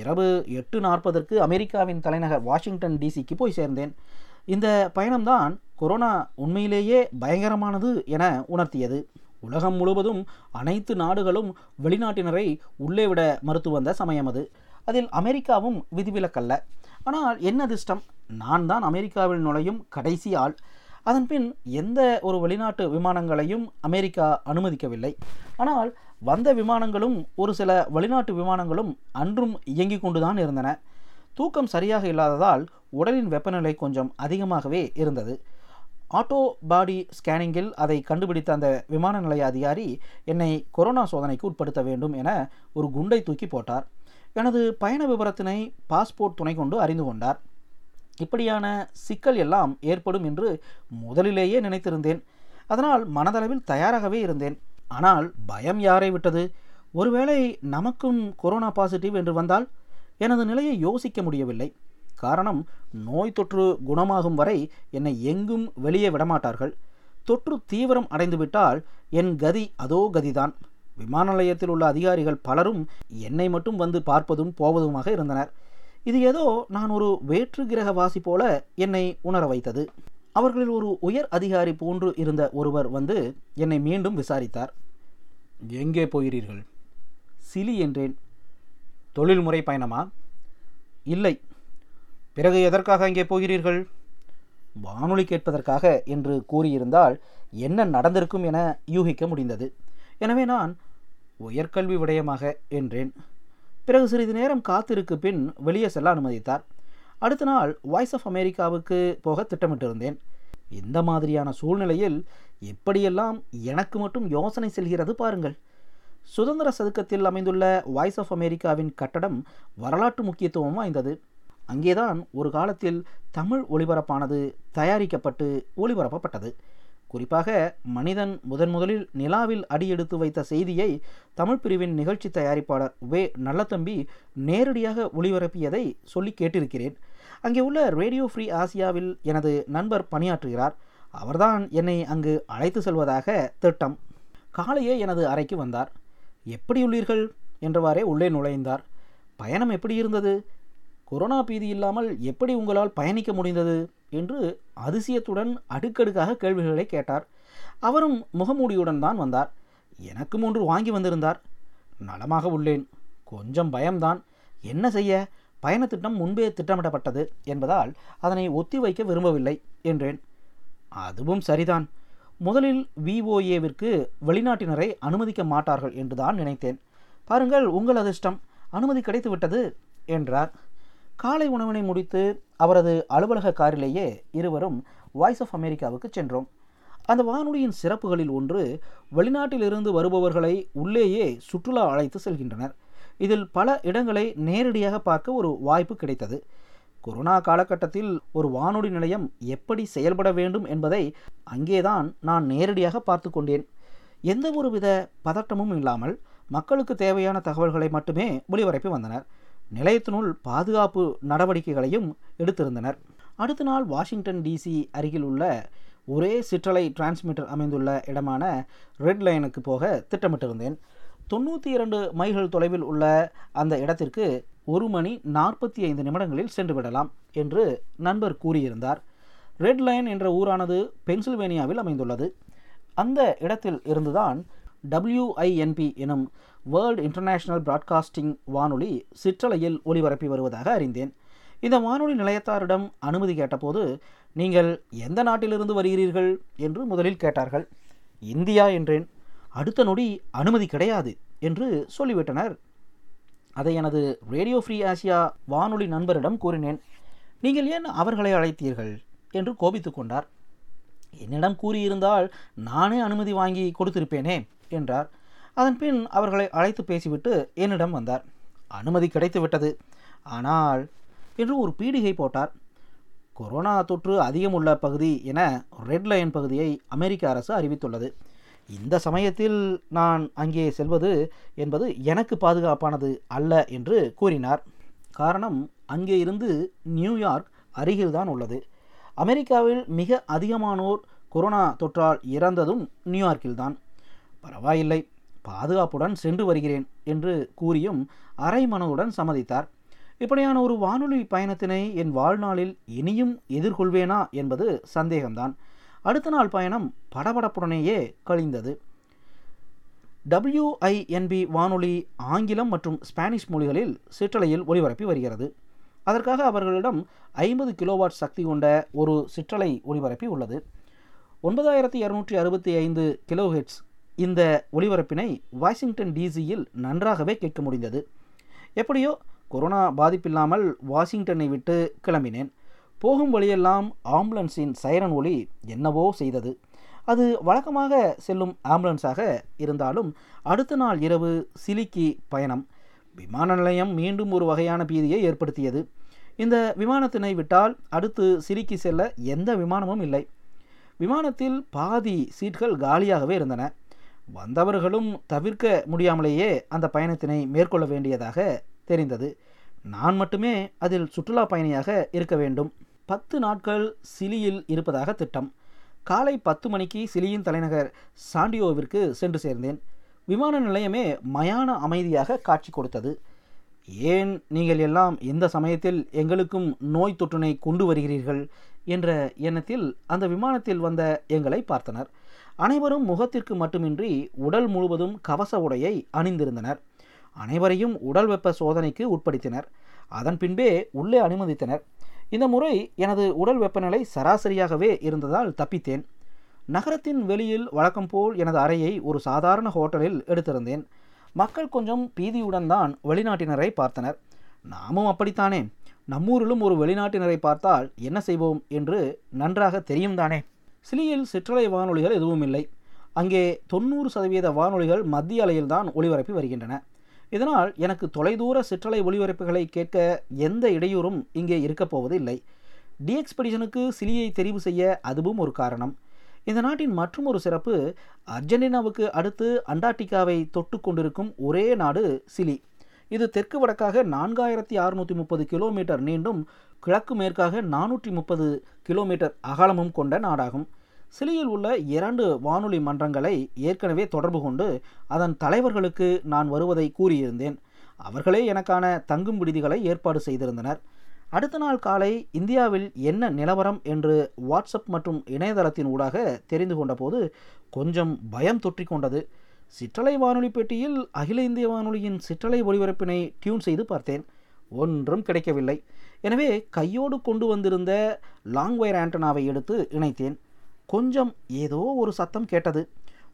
S1: இரவு எட்டு நாற்பதற்கு அமெரிக்காவின் தலைநகர் வாஷிங்டன் டிசிக்கு போய் சேர்ந்தேன். இந்த பயணம்தான் கொரோனா உண்மையிலேயே பயங்கரமானது என உணர்த்தியது. உலகம் முழுவதும் அனைத்து நாடுகளும் வெளிநாட்டினரை உள்ளே விட மறுத்து வந்த சமயம் அது. அதில் அமெரிக்காவும் விதிவிலக்கல்ல. ஆனால் என்ன அதிர்ஷ்டம்? நான் தான் அமெரிக்காவில் நுழையும் கடைசி ஆள். அதன்பின் எந்த ஒரு வெளிநாட்டு விமானங்களையும் அமெரிக்கா அனுமதிக்கவில்லை. ஆனால் வந்த விமானங்களும் ஒரு சில வெளிநாட்டு விமானங்களும் அன்றும் இயங்கிக் கொண்டுதான் இருந்தன. தூக்கம் சரியாக இல்லாததால் உடலின் வெப்பநிலை கொஞ்சம் அதிகமாகவே இருந்தது. ஆட்டோ பாடி ஸ்கேனிங்கில் அதை கண்டுபிடித்த அந்த விமான நிலைய அதிகாரி என்னை கொரோனா சோதனைக்கு உட்படுத்த வேண்டும் என ஒரு குண்டை தூக்கி போட்டார். எனது பயண விவரத்தினை பாஸ்போர்ட் துணை கொண்டு அறிந்து கொண்டார். இப்படியான சிக்கல் எல்லாம் ஏற்படும் என்று முதலிலேயே நினைத்திருந்தேன். அதனால் மனதளவில் தயாராகவே இருந்தேன். ஆனால் பயம் யாரை விட்டது? ஒருவேளை நமக்கும் கொரோனா பாசிட்டிவ் என்று வந்தால்? எனது நிலையை யோசிக்க முடியவில்லை. காரணம் நோய் தொற்று குணமாகும் வரை என்னை எங்கும் வெளியே விடமாட்டார்கள். தொற்று தீவிரம் அடைந்துவிட்டால் என் கதி அதோ கதிதான். விமான நிலையத்தில் உள்ள அதிகாரிகள் பலரும் என்னை மட்டும் வந்து பார்ப்பதும் போவதுமாக இருந்தனர். இது ஏதோ நான் ஒரு வேற்று கிரகவாசி போல என்னை உணர வைத்தது. அவர்களில் ஒரு உயர் அதிகாரி போன்று இருந்த ஒருவர் வந்து என்னை மீண்டும் விசாரித்தார். எங்கே போகிறீர்கள்? சிலி என்றேன். தொழில்முறை பயணமா? இல்லை. பிறகு எதற்காக அங்கே போகிறீர்கள்? வானொலி கேட்பதற்காக என்று கூறியிருந்தால் என்ன நடந்திருக்கும் என யூகிக்க முடிந்தது. எனவே நான் உயர்கல்வி விடயமாக என்றேன். பிறகு சிறிது நேரம் காத்திருக்கு பின் வெளியே செல்ல அனுமதித்தார். அடுத்த நாள் வாய்ஸ் ஆஃப் அமெரிக்காவுக்கு போக திட்டமிட்டிருந்தேன். இந்த மாதிரியான சூழ்நிலையில் எப்படியெல்லாம் எனக்கு மட்டும் யோசனை செல்கிறது பாருங்கள். சுதந்திர சதுக்கத்தில் அமைந்துள்ள வாய்ஸ் ஆஃப் அமெரிக்காவின் கட்டடம் வரலாற்று முக்கியத்துவம் வாய்ந்தது. அங்கேதான் ஒரு காலத்தில் தமிழ் ஒளிபரப்பானது தயாரிக்கப்பட்டு ஒளிபரப்பப்பட்டது. குறிப்பாக மனிதன் முதன் முதலில் நிலாவில் அடியெடுத்து வைத்த செய்தியை தமிழ் பிரிவின் நிகழ்ச்சி தயாரிப்பாளர் வே. நல்லத்தம்பி நேரடியாக ஒளிபரப்பியதை சொல்லி கேட்டிருக்கிறேன். அங்கே உள்ள ரேடியோ ஃப்ரீ ஆசியாவில் எனது நண்பர் பணியாற்றுகிறார். அவர்தான் என்னை அங்கு அழைத்து செல்வதாக திட்டம். காலையே எனது அறைக்கு வந்தார். எப்படி உள்ளீர்கள்? என்றவாறே உள்ளே நுழைந்தார். பயணம் எப்படி இருந்தது? கொரோனா பீதி இல்லாமல் எப்படி உங்களால் பயணிக்க முடிந்தது? என்று அதிசயத்துடன் அடுக்கடுக்காக கேள்விகளை கேட்டார். அவரும் முகமூடியுடன் தான் வந்தார். எனக்கும் ஒன்று வாங்கி வந்திருந்தார். நலமாக உள்ளேன். கொஞ்சம் பயம்தான். என்ன செய்ய? பயணத்திட்டம் முன்பே திட்டமிடப்பட்டது என்பதால் அதனை ஒத்தி வைக்க விரும்பவில்லை என்றேன். அதுவும் சரிதான். முதலில் விஓஏவிற்கு வெளிநாட்டினரை அனுமதிக்க மாட்டார்கள் என்றுதான் நினைத்தேன். பாருங்கள் உங்கள் அதிர்ஷ்டம். அனுமதி கிடைத்து விட்டது என்றார். காலை உணவினை முடித்து அவரது அலுவலக காரிலேயே இருவரும் வாய்ஸ் ஆஃப் அமெரிக்காவுக்கு சென்றோம். அந்த வானொலியின் சிறப்புகளில் ஒன்று வெளிநாட்டிலிருந்து வருபவர்களை உள்ளேயே சுற்றுலா அழைத்து செல்கின்றனர். இதில் பல இடங்களை நேரடியாக பார்க்க ஒரு வாய்ப்பு கிடைத்தது. கொரோனா காலகட்டத்தில் ஒரு வானொலி நிலையம் எப்படி செயல்பட வேண்டும் என்பதை அங்கேதான் நான் நேரடியாக பார்த்து கொண்டேன். எந்த ஒரு வித பதட்டமும் இல்லாமல் மக்களுக்கு தேவையான தகவல்களை மட்டுமே ஒளிபரப்பி வந்தனர். நிலையத்தினுள் பாதுகாப்பு நடவடிக்கைகளையும் எடுத்திருந்தனர். அடுத்த நாள் வாஷிங்டன் டிசி அருகில் உள்ள ஒரே சிற்றலை டிரான்ஸ்மிட்டர் அமைந்துள்ள இடமான ரெட் லைனுக்கு போக திட்டமிட்டிருந்தேன். தொண்ணூற்றி இரண்டு மைல்கள் தொலைவில் உள்ள அந்த இடத்திற்கு ஒரு மணி நாற்பத்தி ஐந்து நிமிடங்களில் சென்று விடலாம் என்று நண்பர் கூறியிருந்தார். ரெட் லைன் என்ற ஊரானது பென்சில்வேனியாவில் அமைந்துள்ளது. அந்த இடத்தில் இருந்துதான் டபிள்யூஐஎன்பி எனும் வேர்ல்டு இன்டர்நேஷனல் பிராட்காஸ்டிங் வானொலி சிற்றலையில் ஒளிபரப்பி வருவதாக அறிந்தேன். இந்த வானொலி நிலையத்தாரிடம் அனுமதி கேட்டபோது நீங்கள் எந்த நாட்டிலிருந்து வருகிறீர்கள்? என்று முதலில் கேட்டார்கள். இந்தியா என்றேன். அடுத்த நொடி அனுமதி கிடையாது என்று சொல்லிவிட்டனர். அதை எனது ரேடியோ ஃப்ரீ ஆசியா வானொலி நண்பரிடம் கூறினேன். நீங்கள் ஏன் அவர்களை அழைத்தீர்கள்? என்று கோபித்து கொண்டார். என்னிடம் கூறியிருந்தால் நானே அனுமதி வாங்கி கொடுத்திருப்பேனே என்றார். அதன் பின் அவர்களை அழைத்து பேசிவிட்டு என்னிடம் வந்தார். அனுமதி கிடைத்து விட்டது ஆனால் என்று ஒரு பீடிகை போட்டார். கொரோனா தொற்று அதிகம் உள்ள பகுதி என ரெட் லைன் பகுதியை அமெரிக்க அரசு அறிவித்துள்ளது. இந்த சமயத்தில் நான் அங்கே செல்வது என்பது எனக்கு பாதுகாப்பானது அல்ல என்று கூறினார். காரணம் அங்கே இருந்து நியூயார்க் அருகில்தான் உள்ளது. அமெரிக்காவில் மிக அதிகமானோர் கொரோனா தொற்றால் இறந்ததும் நியூயார்க்கில்தான். பரவாயில்லை. பாதுகாப்புடன் சென்று வருகிறேன் என்று கூறியும் அரை மனதுடன் சம்மதித்தார். இப்படியான ஒரு வானொலி பயணத்தினை என் வாழ்நாளில் இனியும் எதிர்கொள்வேனா என்பது சந்தேகம்தான். அடுத்த நாள் பயணம் படபடப்புடனேயே கழிந்தது. டபிள்யூஐஎன்பி வானொலி ஆங்கிலம் மற்றும் ஸ்பானிஷ் மொழிகளில் சிற்றலையில் ஒளிபரப்பி வருகிறது. அதற்காக அவர்களிடம் ஐம்பது கிலோவாட் சக்தி கொண்ட ஒரு சிற்றலை ஒளிபரப்பி உள்ளது. ஒன்பதாயிரத்தி இரநூற்றி அறுபத்தி ஐந்து கிலோஹெட்ஸ் இந்த ஒளிபரப்பினை வாஷிங்டன் டிசியில் நன்றாகவே கேட்க முடிந்தது. எப்படியோ கொரோனா பாதிப்பில்லாமல் வாஷிங்டனை விட்டு கிளம்பினேன். போகும் வழியெல்லாம் ஆம்புலன்ஸின் சைரன் ஒளி என்னவோ செய்தது. அது வழக்கமாக செல்லும் ஆம்புலன்ஸாக இருந்தாலும் அடுத்த நாள் இரவு சிலிக்கி பயணம். விமான நிலையம் மீண்டும் ஒரு வகையான பீதியை ஏற்படுத்தியது. இந்த விமானத்தினை விட்டால் அடுத்து சிலிக்கி செல்ல எந்த விமானமும் இல்லை. விமானத்தில் பாதி சீட்கள் காலியாகவே இருந்தன. வந்தவர்களும் தவிர்க்க முடியாமலேயே அந்த பயணத்தினை மேற்கொள்ள வேண்டியதாக தெரிந்தது. நான் மட்டுமே அதில் சுற்றுலா பயணியாக இருக்க வேண்டும். பத்து நாட்கள் சிலியில் இருப்பதாக திட்டம். காலை பத்து மணிக்கு சிலியின் தலைநகர் சாண்டியோவிற்கு சென்று சேர்ந்தேன். விமான நிலையமே மயான அமைதியாக காட்சி கொடுத்தது. ஏன் நீங்கள் எல்லாம் இந்த சமயத்தில் எங்களுக்கும் நோய் தொற்றினை கொண்டு வருகிறீர்கள்? என்ற எண்ணத்தில் அந்த விமானத்தில் வந்த எங்களை பார்த்தனர். அனைவரும் முகத்திற்கு மட்டுமின்றி உடல் முழுவதும் கவச உடையை அணிந்திருந்தனர். அனைவரையும் உடல் வெப்ப சோதனைக்கு உட்படுத்தினர். அதன் பின்பே உள்ளே அனுமதித்தனர். இந்த முறை எனது உடல் வெப்பநிலை சராசரியாகவே இருந்ததால் தப்பித்தேன். நகரத்தின் வெளியில் வழக்கம் போல் எனது அறையை ஒரு சாதாரண ஹோட்டலில் எடுத்திருந்தேன். மக்கள் கொஞ்சம் பீதியுடன் தான் வெளிநாட்டினரை பார்த்தனர். நாமும் அப்படித்தானே? நம்மூரிலும் ஒரு வெளிநாட்டினரை பார்த்தால் என்ன செய்வோம் என்று நன்றாக தெரியும் தானே? சிலியில் சிற்றலை வானொலிகள் எதுவும் இல்லை. அங்கே தொண்ணூறு சதவீத வானொலிகள் மத்திய அலையில்தான் ஒளிபரப்பி வருகின்றன. இதனால் எனக்கு தொலைதூர சிற்றலை ஒளிபரப்புகளை கேட்க எந்த இடையூறும் இங்கே இருக்கப் போவது இல்லை டிஎக்ஸ்பெடிஷனுக்கு சிலியை தெரிவு செய்ய அதுவும் ஒரு காரணம். இந்த நாட்டின் மற்றும் ஒரு சிறப்பு அர்ஜென்டினாவுக்கு அடுத்து அண்டார்டிகாவை தொட்டு கொண்டிருக்கும் ஒரே நாடு சிலி. இது தெற்கு வடக்காக நான்காயிரத்தி அறுநூற்றி முப்பது கிலோமீட்டர் நீண்டும் கிழக்கு மேற்காக நானூற்றி முப்பது கிலோமீட்டர் அகலமும் கொண்ட நாடாகும். சிலியில் உள்ள இரண்டு வானொலி மன்றங்களை ஏற்கனவே தொடர்பு கொண்டு அதன் தலைவர்களுக்கு நான் வருவதை கூறியிருந்தேன். அவர்களே எனக்கான தங்கும் விடுதிகளை ஏற்பாடு செய்திருந்தனர். அடுத்த நாள் காலை இந்தியாவில் என்ன நிலவரம் என்று வாட்ஸ்அப் மற்றும் இணையதளத்தின் ஊடாக தெரிந்து கொண்டபோது கொஞ்சம் பயம் தொற்றிக் கொண்டது. சிற்றலை வானொலி பெட்டியில் அகில இந்திய வானொலியின் சிற்றலை ஒளிபரப்பினை டியூன் செய்து பார்த்தேன். ஒன்றும் கிடைக்கவில்லை. எனவே கையோடு கொண்டு வந்திருந்த லாங் வயர் ஆண்டனாவை எடுத்து இணைத்தேன். கொஞ்சம் ஏதோ ஒரு சத்தம் கேட்டது.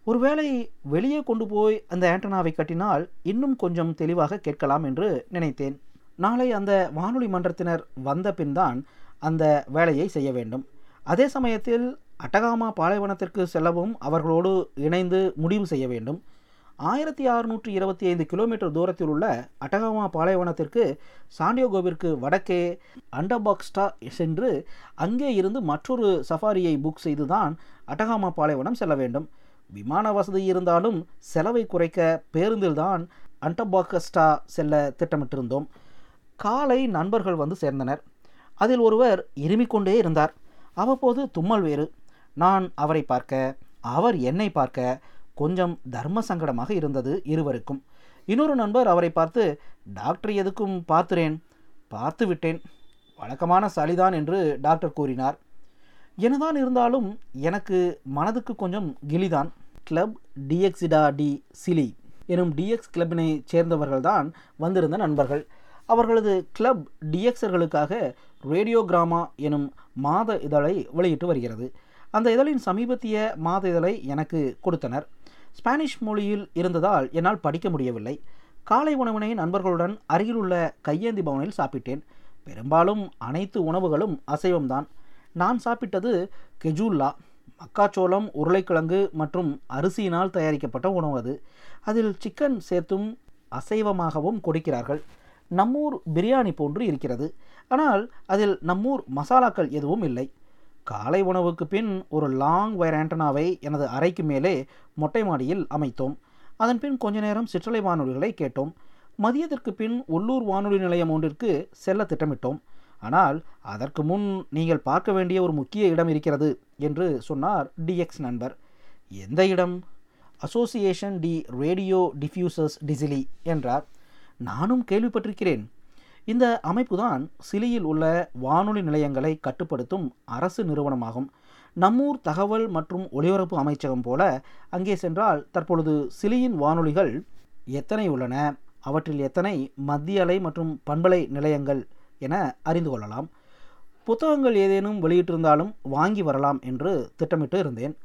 S1: ஒருவேளை வெளியே கொண்டு போய் அந்த ஆண்டனாவை கட்டினால் இன்னும் கொஞ்சம் தெளிவாக கேட்கலாம் என்று நினைத்தேன். நாளை அந்த வானொலி மன்றத்தினர் வந்த பின்தான் அந்த வேலையை செய்ய வேண்டும். அதே சமயத்தில் அட்டகாமா பாலைவனத்திற்கு செல்லவும் அவர்களோடு இணைந்து முடிவு செய்ய வேண்டும். ஆயிரத்தி அறுநூற்றி இருபத்தி ஐந்து கிலோமீட்டர் தூரத்தில் உள்ள அட்டகாமா பாலைவனத்திற்கு சாண்டியோகோவிற்கு வடக்கே அண்டபாக்ஸ்டா சென்று அங்கே இருந்து மற்றொரு சஃபாரியை புக் செய்துதான் அட்டகாமா பாலைவனம் செல்ல வேண்டும். விமான வசதி இருந்தாலும் செலவை குறைக்க பேருந்தில்தான் அண்டபாகஸ்டா செல்ல திட்டமிட்டிருந்தோம். காலை நண்பர்கள் வந்து சேர்ந்தனர். அதில் ஒருவர் இருமிக் கொண்டே இருந்தார். அவ்வப்போது தும்மல் வேறு. நான் அவரை பார்க்க அவர் என்னை பார்க்க கொஞ்சம் தர்ம சங்கடமாக இருந்தது இருவருக்கும். இன்னொரு நண்பர் அவரை பார்த்து டாக்டர் எதுக்கும் பார்த்துறேன் பார்த்து விட்டேன். வழக்கமான சளிதான் என்று டாக்டர் கூறினார். என்னதான் இருந்தாலும் எனக்கு மனதுக்கு கொஞ்சம் கிளிதான். கிளப் டிஎக்ஸிடா டி சிலி எனும் டிஎக்ஸ் கிளப்பினை சேர்ந்தவர்கள்தான் வந்திருந்த நண்பர்கள். அவர்களது கிளப் டிஎக்ஸர்களுக்காக ரேடியோகிராமா எனும் மாத இதழை வெளியிட்டு வருகிறது. அந்த இதழின் சமீபத்திய மாத இதழை எனக்கு கொடுத்தனர். ஸ்பானிஷ் மொழியில் இருந்ததால் என்னால் படிக்க முடியவில்லை. காலை உணவினை நண்பர்களுடன் அருகிலுள்ள கையேந்தி பவனில் சாப்பிட்டேன். பெரும்பாலும் அனைத்து உணவுகளும் அசைவம்தான். நான் சாப்பிட்டது கெஜூல்லா மக்காச்சோளம் உருளைக்கிழங்கு மற்றும் அரிசியினால் தயாரிக்கப்பட்ட உணவு அது. அதில் சிக்கன் சேர்த்தும் அசைவமாகவும் கொடுக்கிறார்கள். நம்மூர் பிரியாணி போன்று இருக்கிறது. ஆனால் அதில் நம்மூர் மசாலாக்கள் எதுவும் இல்லை. காலை உணவுக்கு பின் ஒரு லாங் வயர் ஆண்டனாவை எனது அறைக்கு மேலே மொட்டை மாடியில் அமைத்தோம். அதன் பின் கொஞ்ச நேரம் சிற்றலை வானொலிகளை கேட்டோம். மதியத்திற்கு பின் உள்ளூர் வானொலி நிலையம் ஒன்றிற்கு செல்ல திட்டமிட்டோம். ஆனால் அதற்கு முன் நீங்கள் பார்க்க வேண்டிய ஒரு முக்கிய இடம் இருக்கிறது என்று சொன்னார் டிஎக்ஸ் நண்பர். எந்த இடம்? அசோசியேஷன் டி ரேடியோ டிஃப்யூசர்ஸ் டிசிலி என்றார். நானும் கேள்விப்பட்டிருக்கிறேன். இந்த அமைப்புதான் சிலியில் உள்ள வானொலி நிலையங்களை கட்டுப்படுத்தும் அரசு நிறுவனமாகும். நம்மூர் தகவல் மற்றும் ஒலிபரப்பு அமைச்சகம் போல அங்கே சென்றால் தற்பொழுது சிலியின் வானொலிகள் எத்தனை உள்ளன? அவற்றில் எத்தனை மத்திய அலை மற்றும் பண்பலை நிலையங்கள் என அறிந்து கொள்ளலாம். புத்தகங்கள் ஏதேனும் வெளியிட்டிருந்தாலும் வாங்கி வரலாம் என்று திட்டமிட்டு இருந்தேன்.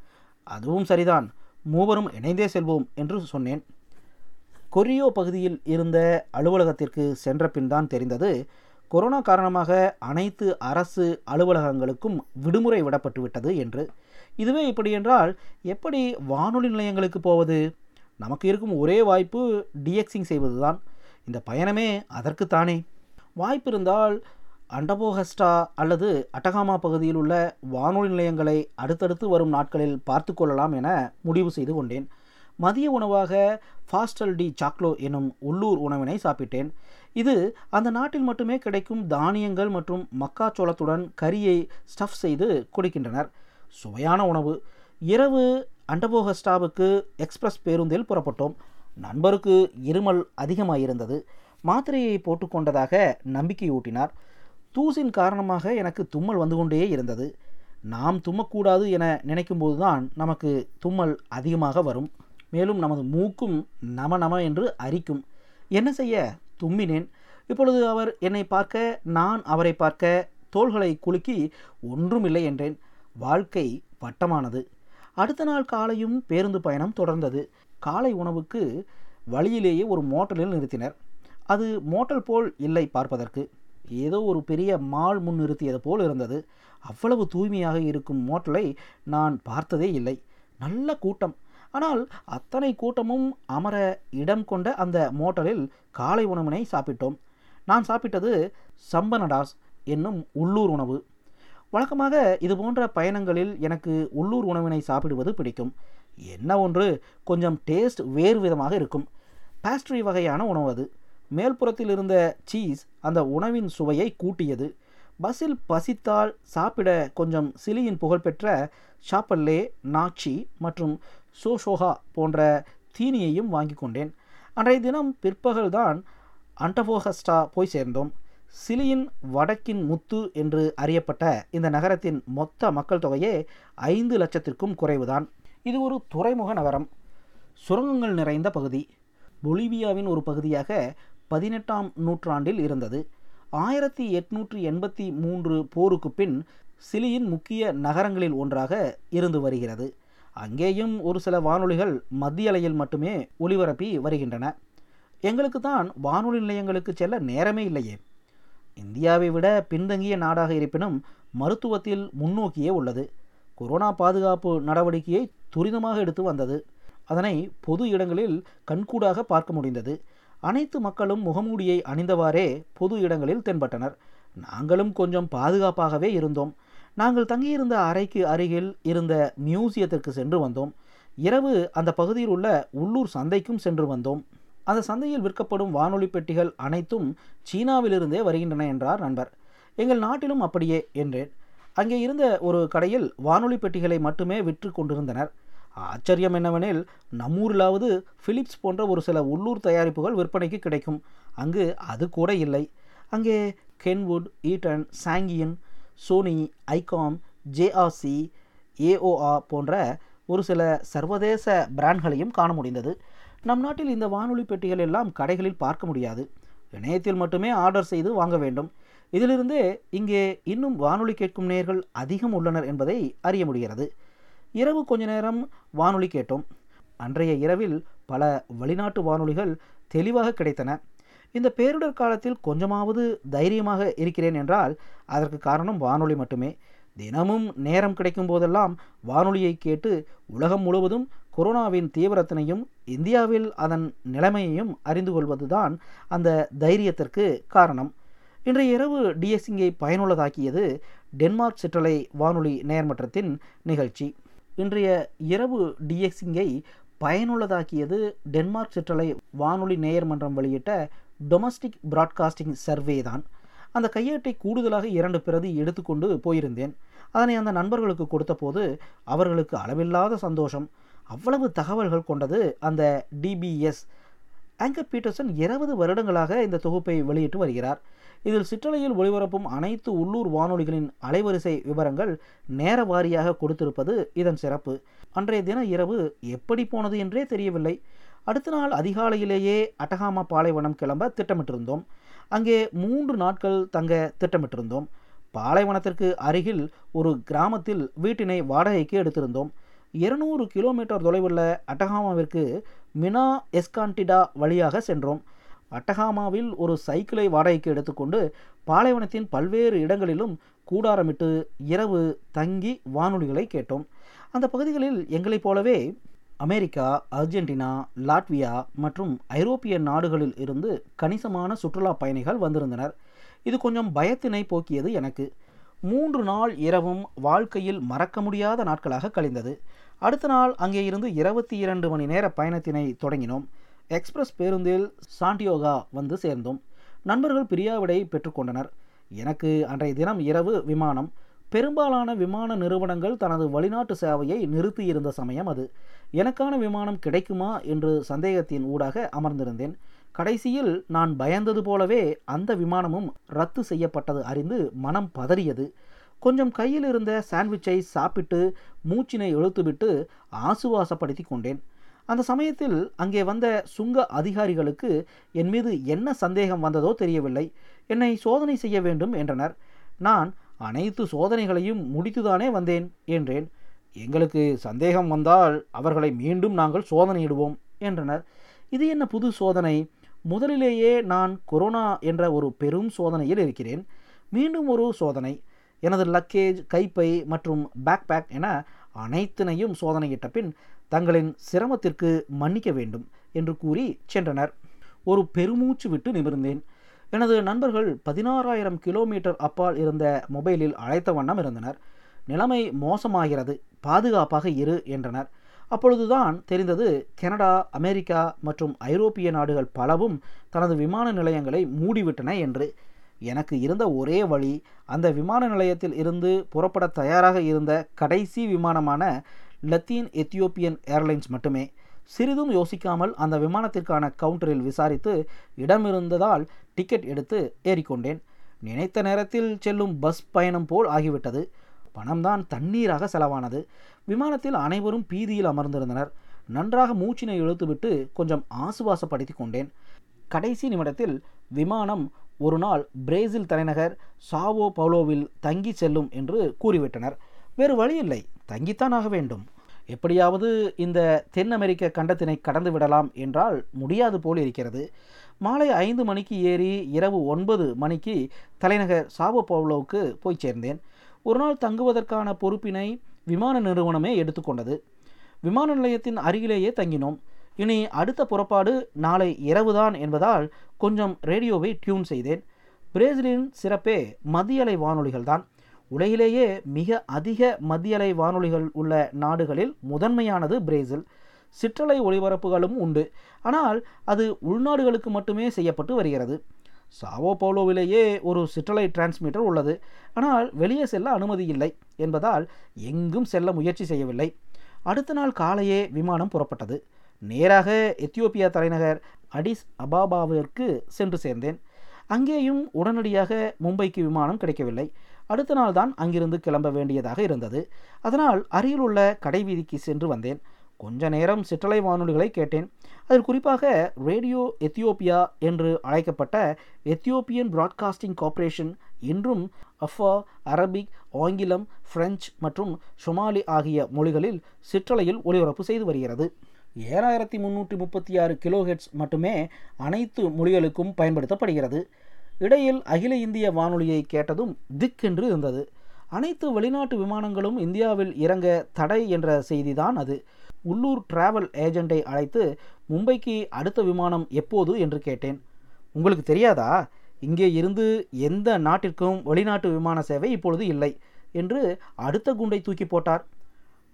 S1: அதுவும் சரிதான். மூவரும் இணைந்தே செல்வோம் என்று சொன்னேன். கொரியோ பகுதியில் இருந்த அலுவலகத்திற்கு சென்ற பின் தான் தெரிந்தது கொரோனா காரணமாக அனைத்து அரசு அலுவலகங்களுக்கும் விடுமுறை விடப்பட்டுவிட்டது என்று. இதுவே இப்படி என்றால் எப்படி வானொலி நிலையங்களுக்கு போவது? நமக்கு இருக்கும் ஒரே வாய்ப்பு டிஎக்ஸிங் செய்வதுதான். இந்த பயணமே அதற்குத்தானே வாய்ப்பு இருந்தால் அண்டபோஹஸ்டா அல்லது அட்டகாமா பகுதியில் உள்ள வானொலி நிலையங்களை அடுத்தடுத்து வரும் நாட்களில் பார்த்து கொள்ளலாம் என முடிவு செய்து கொண்டேன். மதிய உணவாக ஃபாஸ்டல் டி சாக்லோ எனும் உள்ளூர் உணவினை சாப்பிட்டேன். இது அந்த நாட்டில் மட்டுமே கிடைக்கும் தானியங்கள் மற்றும் மக்காச்சோளத்துடன் கறியை ஸ்டஃப் செய்து கொடுக்கின்றனர். சுவையான உணவு. இரவு அண்டபோகஸ்டாவுக்கு எக்ஸ்பிரஸ் பேருந்தில் புறப்பட்டோம். நண்பருக்கு இருமல் அதிகமாயிருந்தது. மாத்திரையை போட்டுக்கொண்டதாக நம்பிக்கையூட்டினார். தூசின் காரணமாக எனக்கு தும்மல் வந்து கொண்டே இருந்தது. நாம் தும்மக்கூடாது என நினைக்கும்போதுதான் நமக்கு தும்மல் அதிகமாக வரும். மேலும் நமது மூக்கும் நம நம என்று அரிக்கும். என்ன செய்ய? தும்மினேன். இப்பொழுது அவர் என்னை பார்க்க நான் அவரை பார்க்க தோள்களை குலுக்கி ஒன்றுமில்லை என்றேன். வாழ்க்கை வட்டமானது. அடுத்த நாள் காலையும் பேருந்து பயணம் தொடர்ந்தது. காலை உணவுக்கு வழியிலேயே ஒரு மோட்டலில் நிறுத்தினர். அது மோட்டல் போல் இல்லை பார்ப்பதற்கு. ஏதோ ஒரு பெரிய மால் முன் நிறுத்தியது போல் இருந்தது. அவ்வளவு தூய்மையாக இருக்கும் மோட்டலை நான் பார்த்ததே இல்லை. நல்ல கூட்டம். ஆனால் அத்தனை கூட்டமும் அமர இடம் கொண்ட அந்த மோட்டலில் காலை உணவினை சாப்பிட்டோம். நான் சாப்பிட்டது சம்பனடாஸ் என்னும் உள்ளூர் உணவு. வழக்கமாக இது போன்ற பயணங்களில் எனக்கு உள்ளூர் உணவினை சாப்பிடுவது பிடிக்கும். என்ன ஒன்று கொஞ்சம் டேஸ்ட் வேறு விதமாக இருக்கும். பேஸ்ட்ரி வகையான உணவு அது. மேல்புறத்தில் இருந்த சீஸ் அந்த உணவின் சுவையை கூட்டியது. பஸ்ஸில் பசித்தால் சாப்பிட கொஞ்சம் சிலியின் புகழ்பெற்ற ஷாப்பல்லே நாச்சி மற்றும் சோஷோஹா போன்ற தீனியையும் வாங்கி கொண்டேன். அன்றைய தினம் பிற்பகல்தான் அண்டபோகஸ்டா போய் சேர்ந்தோம். சிலியின் வடக்கின் முத்து என்று அறியப்பட்ட இந்த நகரத்தின் மொத்த மக்கள் தொகையே ஐந்து லட்சத்திற்கும் குறைவுதான். இது ஒரு துறைமுக நகரம். சுரங்கங்கள் நிறைந்த பகுதி. பொலிவியாவின் ஒரு பகுதியாக பதினெட்டாம் நூற்றாண்டில் இருந்தது. ஆயிரத்தி எட்நூற்றி எண்பத்தி மூன்று போருக்கு பின் சிலியின் முக்கிய நகரங்களில் ஒன்றாக இருந்து வருகிறது. அங்கேயும் ஒரு சில வானொலிகள் மத்திய அலையில் மட்டுமே ஒலிபரப்பி வருகின்றன. எங்களுக்கு தான் வானொலி நிலையங்களுக்கு செல்ல நேரமே இல்லையே. இந்தியாவை விட பின்தங்கிய நாடாக இருப்பினும் மருத்துவத்தில் முன்னோக்கியே உள்ளது. கொரோனா பாதுகாப்பு நடவடிக்கையை துரிதமாக எடுத்து வந்தது. அதனை பொது இடங்களில் கண்கூடாக பார்க்க முடிந்தது. அனைத்து மக்களும் முகமூடியை அணிந்தவாறே பொது இடங்களில் தென்பட்டனர். நாங்களும் கொஞ்சம் பாதுகாப்பாகவே இருந்தோம். நாங்கள் தங்கியிருந்த அறைக்கு அருகில் இருந்த மியூசியத்திற்கு சென்று வந்தோம். இரவு அந்த பகுதியில் உள்ள உள்ளூர் சந்தைக்கும் சென்று வந்தோம். அந்த சந்தையில் விற்கப்படும் வானொலி பெட்டிகள் அனைத்தும் சீனாவிலிருந்தே வருகின்றன என்றார் நண்பர். எங்கள் நாட்டிலும் அப்படியே என்றேன். அங்கே இருந்த ஒரு கடையில் வானொலி பெட்டிகளை மட்டுமே விற்று கொண்டிருந்தனர். ஆச்சரியம் என்னவெனில் நம்மூரிலாவது பிலிப்ஸ் போன்ற ஒரு சில உள்ளூர் தயாரிப்புகள் விற்பனைக்கு கிடைக்கும். அங்கு அது கூட இல்லை. அங்கே Kenwood Eton Sangean Sony Icom JRC AOR போன்ற ஒரு சில சர்வதேச பிராண்ட்களையும் காண முடிந்தது. நம் நாட்டில் இந்த வானொலி பெட்டிகள் எல்லாம் கடைகளில் பார்க்க முடியாது. இணையத்தில் மட்டுமே ஆர்டர் செய்து வாங்க வேண்டும். இதிலிருந்தே இங்கே இன்னும் வானொலி கேட்கும் நேர்கள் அதிகம் உள்ளனர் என்பதை அறிய முடிகிறது. இரவு கொஞ்ச நேரம் வானொலி கேட்டோம். அன்றைய இரவில் பல வெளிநாட்டு வானொலிகள் தெளிவாக கிடைத்தன. இந்த பேரிடர் காலத்தில் கொஞ்சமாவது தைரியமாக இருக்கிறேன் என்றால் அதற்கு காரணம் வானொலி மட்டுமே. தினமும் நேரம் கிடைக்கும் போதெல்லாம் வானொலியை கேட்டு உலகம் முழுவதும் கொரோனாவின் தீவிரத்தினையும் இந்தியாவில் அதன் நிலைமையையும் அறிந்து கொள்வதுதான் அந்த தைரியத்திற்கு காரணம். இன்றைய இரவு டிஎஸ்சிங்கை பயனுள்ளதாக்கியது டென்மார்க் சிற்றலை வானொலி நேர்மன்றத்தின் நிகழ்ச்சி. இன்றைய இரவு டிஎக்ஸிங்கை பயனுள்ளதாக்கியது டென்மார்க் சிற்றலை வானொலி நேயர்மன்றம் வெளியிட்ட டொமஸ்டிக் பிராட்காஸ்டிங் சர்வே தான். அந்த கையேட்டை கூடுதலாக இரண்டு பிரதி எடுத்துக்கொண்டு போயிருந்தேன். அதனை அந்த நண்பர்களுக்கு கொடுத்தபோது அவர்களுக்கு அளவில்லாத சந்தோஷம். அவ்வளவு தகவல்கள் கொண்டது அந்த டிபிஎஸ் ஆங்கர் பீட்டர்சன் இருபது வருடங்களாக இந்த தொகுப்பை வெளியிட்டு வருகிறார். இதில் சிற்றலையில் ஒளிபரப்பும் அனைத்து உள்ளூர் வானொலிகளின் அலைவரிசை விவரங்கள் நேர வாரியாக கொடுத்திருப்பது இதன் சிறப்பு. அன்றைய தின இரவு எப்படி போனது என்றே தெரியவில்லை. அடுத்த நாள் அதிகாலையிலேயே அட்டகாமா பாலைவனம் கிளம்ப திட்டமிட்டிருந்தோம். அங்கே மூன்று நாட்கள் தங்க திட்டமிட்டிருந்தோம். பாலைவனத்திற்கு அருகில் ஒரு கிராமத்தில் வீட்டினை வாடகைக்கு எடுத்திருந்தோம். இருநூறு கிலோமீட்டர் தொலைவுள்ள அட்டகாமாவிற்கு மினா எஸ்கான்டிடா வழியாக சென்றோம். அட்டகாமாவில் ஒரு சைக்கிளை வாடகைக்கு எடுத்துக்கொண்டு பாலைவனத்தின் பல்வேறு இடங்களிலும் கூடாரமிட்டு இரவு தங்கி வானொலிகளை கேட்டோம். அந்த பகுதிகளில் எங்களைப் போலவே அமெரிக்கா அர்ஜென்டினா லாட்வியா மற்றும் ஐரோப்பிய நாடுகளில் இருந்து கணிசமான சுற்றுலா பயணிகள் வந்திருந்தனர். இது கொஞ்சம் பயத்தினை போக்கியது எனக்கு. மூன்று நாள் இரவும் வாழ்க்கையில் மறக்க முடியாத நாட்களாக கழிந்தது. அடுத்த நாள் அங்கே இருந்து இருபத்தி இரண்டு மணி நேர பயணத்தினை தொடங்கினோம். எக்ஸ்பிரஸ் பேருந்தில் சாண்டியோகா வந்து சேர்ந்தோம். நண்பர்கள் பிரியாவிடை பெற்றுக்கொண்டனர் எனக்கு அன்றைய தினம் இரவு விமானம். பெரும்பாலான விமான நிறுவனங்கள் தனது வெளிநாட்டு சேவையை நிறுத்தியிருந்த சமயம் அது. எனக்கான விமானம் கிடைக்குமா என்று சந்தேகத்தின் ஊடாக அமர்ந்திருந்தேன். கடைசியில் நான் பயந்தது போலவே அந்த விமானமும் ரத்து செய்யப்பட்டது அறிந்து மனம் பதறியது. கொஞ்சம் கையில் இருந்த சாண்ட்விச்சை சாப்பிட்டு மூச்சினை இழுத்துவிட்டு ஆசுவாசப்படுத்தி கொண்டேன். அந்த சமயத்தில் அங்கே வந்த சுங்க அதிகாரிகளுக்கு என் மீது என்ன சந்தேகம் வந்ததோ தெரியவில்லை. என்னை சோதனை செய்ய வேண்டும் என்றனர். நான் அனைத்து சோதனைகளையும் முடித்துதானே வந்தேன் என்றேன். எங்களுக்கு சந்தேகம் வந்தால் அவர்களை மீண்டும் நாங்கள் சோதனையிடுவோம் என்றனர். இது என்ன புது சோதனை? முதலிலேயே நான் கொரோனா என்ற ஒரு பெரும் சோதனையில் இருக்கிறேன். மீண்டும் ஒரு சோதனை. எனது லக்கேஜ் கைப்பை மற்றும் பேக்பேக் என அனைத்தினையும் சோதனையிட்ட பின் தங்களின் சிரமத்திற்கு மன்னிக்க வேண்டும் என்று கூறி சென்றனர். ஒரு பெருமூச்சு விட்டு நிமிர்ந்தேன். எனது நண்பர்கள் பதினாறாயிரம் கிலோமீட்டர் அப்பால் இருந்த மொபைலில் அழைத்த வண்ணம் இருந்தனர். நிலைமை மோசமாகிறது. பாதுகாப்பாக இரு என்றனர். அப்பொழுதுதான் தெரிந்தது கனடா அமெரிக்கா மற்றும் ஐரோப்பிய நாடுகள் பலவும் தனது விமான நிலையங்களை மூடிவிட்டன என்று. எனக்கு இருந்த ஒரே வழி அந்த விமான நிலையத்தில் இருந்து புறப்பட தயாராக இருந்த கடைசி விமானமான லத்தீன் எத்தியோப்பியன் ஏர்லைன்ஸ் மட்டுமே. சிறிதும் யோசிக்காமல் அந்த விமானத்திற்கான கவுண்டரில் விசாரித்து இடமிருந்ததால் டிக்கெட் எடுத்து ஏறிக்கொண்டேன். நினைத்த நேரத்தில் செல்லும் பஸ் பயணம் போல் ஆகிவிட்டது. பணம்தான் தண்ணீராக செலவானது. விமானத்தில் அனைவரும் பீதியில் அமர்ந்திருந்தனர். நன்றாக மூச்சினை இழுத்துவிட்டு கொஞ்சம் ஆசுவாசப்படுத்தி கொண்டேன். கடைசி நிமிடத்தில் விமானம் ஒரு நாள் பிரேசில் தலைநகர் சாவோ பவுலோவில் தங்கி செல்லும் என்று கூறிவிட்டனர். வேறு வழியில்லை. தங்கித்தான் ஆக வேண்டும். எப்படியாவது இந்த தென் அமெரிக்க கண்டத்தினை கடந்து விடலாம் என்றால் முடியாது போல் இருக்கிறது. மாலை ஐந்து மணிக்கு ஏறி இரவு ஒன்பது மணிக்கு தலைநகர் சாவோ பவுலோவுக்கு போய் சேர்ந்தேன். ஒரு நாள் தங்குவதற்கான பொறுப்பினை விமான நிறுவனமே எடுத்துக்கொண்டது. விமான நிலையத்தின் அருகிலேயே தங்கினோம். இனி அடுத்த புறப்பாடு நாளை இரவுதான் என்பதால் கொஞ்சம் ரேடியோவை டியூன் செய்தேன். பிரேசிலின் சிறப்பே மத்தியலை வானொலிகள் தான் உலகிலேயே மிக அதிக மத்தியலை வானொலிகள் உள்ள நாடுகளில் முதன்மையானது பிரேசில். சிற்றலை ஒளிபரப்புகளும் உண்டு. ஆனால் அது உள்நாடுகளுக்கு மட்டுமே செய்யப்பட்டு வருகிறது. சாவோ பவுலோவிலேயே ஒரு சிட்டலைட் டிரான்ஸ்மிட்டர் உள்ளது. ஆனால் வெளியே செல்ல அனுமதி இல்லை என்பதால் எங்கும் செல்ல முயற்சி செய்யவில்லை. அடுத்த நாள் காலையே விமானம் புறப்பட்டது. நேராக எத்தியோப்பியா தலைநகர் அடிஸ் அபாபாவிற்கு சென்று சேர்ந்தேன். அங்கேயும் உடனடியாக மும்பைக்கு விமானம் கிடைக்கவில்லை. அடுத்த நாள் தான் அங்கிருந்து கிளம்ப வேண்டியதாக இருந்தது. அதனால் அருகிலுள்ள கடைவீதிக்கு சென்று வந்தேன். கொஞ்ச நேரம் சிற்றலை வானொலிகளை கேட்டேன். அதில் குறிப்பாக ரேடியோ எத்தியோப்பியா என்று அழைக்கப்பட்ட எத்தியோப்பியன் பிராட்காஸ்டிங் கார்ப்பரேஷன் இன்றும் அஃபா அரபிக் ஆங்கிலம் பிரெஞ்சு மற்றும் சொமாலி ஆகிய மொழிகளில் சிற்றலையில் ஒளிபரப்பு செய்து வருகிறது. ஏழாயிரத்தி முந்நூற்றி முப்பத்தி ஆறு கிலோஹெட்ஸ் மட்டுமே அனைத்து மொழிகளுக்கும் பயன்படுத்தப்படுகிறது. இடையில் அகில இந்திய வானொலியை கேட்டதும் திக் என்று இருந்தது. அனைத்து வெளிநாட்டு விமானங்களும் இந்தியாவில் இறங்க தடை என்ற செய்திதான் அது. உள்ளூர் டிராவல் ஏஜெண்டை அழைத்து மும்பைக்கு அடுத்த விமானம் எப்போது? என்று கேட்டேன். உங்களுக்கு தெரியாதா? இங்கே இருந்து எந்த நாட்டிற்கும் வெளிநாட்டு விமான சேவை இப்பொழுது இல்லை என்று அடுத்த குண்டை தூக்கி போட்டார்.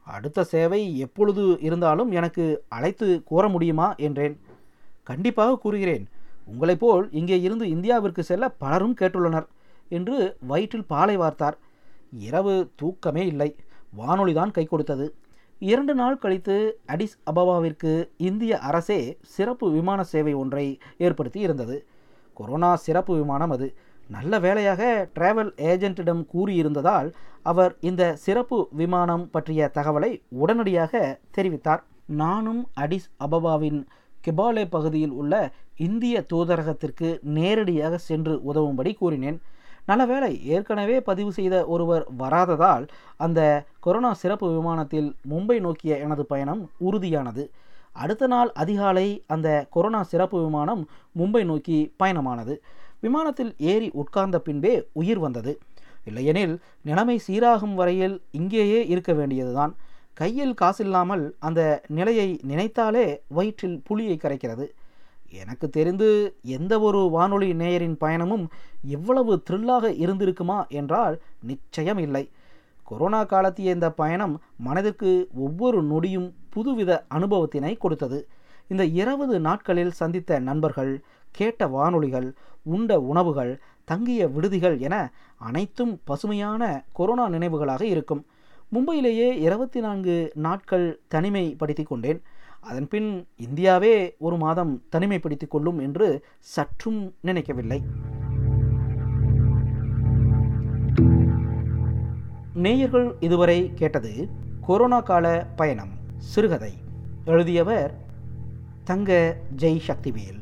S1: அடுத்த சேவை எப்பொழுது இருந்தாலும் எனக்கு அழைத்து கூற முடியுமா? என்றேன். கண்டிப்பாக கூறுகிறேன். உங்களைப் போல் இங்கே இருந்து இந்தியாவிற்கு செல்ல பலரும் கேட்டுள்ளனர் என்று வயிற்றில் பாலை வார்த்தார். இரவு தூக்கமே இல்லை. வானொலிதான் கை கொடுத்தது. இரண்டு நாள் கழித்து அடிஸ் அபவாவிற்கு இந்திய அரசே சிறப்பு விமான சேவை ஒன்றை ஏற்படுத்தி இருந்தது. கொரோனா சிறப்பு விமானம் அது. நல்ல வேலையாக டிராவல் ஏஜென்ட்டிடம் கூறியிருந்ததால் அவர் இந்த சிறப்பு விமானம் பற்றிய தகவலை உடனடியாக தெரிவித்தார். நானும் அடிஸ் அபபாவின் கெபாலே பகுதியில் உள்ள இந்திய தூதரகத்திற்கு நேரடியாக சென்று உதவும்படி கூறினேன். நல்லவேளை ஏற்கனவே பதிவு செய்த ஒருவர் வராததால் அந்த கொரோனா சிறப்பு விமானத்தில் மும்பை நோக்கிய எனது பயணம் உறுதியானது. அடுத்த நாள் அதிகாலை அந்த கொரோனா சிறப்பு விமானம் மும்பை நோக்கி பயணமானது. விமானத்தில் ஏறி உட்கார்ந்த பின்பே உயிர் வந்தது. இல்லையெனில் நிலைமை சீராகும் வரையில் இங்கேயே இருக்க வேண்டியதுதான். கையில் காசில்லாமல் அந்த நிலையை நினைத்தாலே வயிற்றில் புளியை கரைக்கிறது. எனக்கு தெரிந்து எந்த ஒரு வானொலி நேயரின் பயணமும் இவ்வளவு த்ரில்லாக இருந்திருக்குமா என்றால் நிச்சயம் இல்லை. கொரோனா காலத்திய இந்த பயணம் மனதிற்கு ஒவ்வொரு நொடியும் புதுவித அனுபவத்தினை கொடுத்தது. இந்த இருபது நாட்களில் சந்தித்த நண்பர்கள் கேட்ட வானொலிகள் உண்ட உணவுகள் தங்கிய விடுதிகள் என அனைத்தும் பசுமையான கொரோனா நினைவுகளாக இருக்கும். மும்பையிலேயே இருபத்தி நான்கு நாட்கள் தனிமைப்படுத்தி கொண்டேன். அதன்பின் இந்தியாவே ஒரு மாதம் தனிமைப்படுத்தி கொள்ளும் என்று சற்றும் நினைக்கவில்லை. நேயர்கள் இதுவரை கேட்டது கொரோனா கால பயணம் சிறுகதை. எழுதியவர் தங்க ஜெய் சக்திவேல்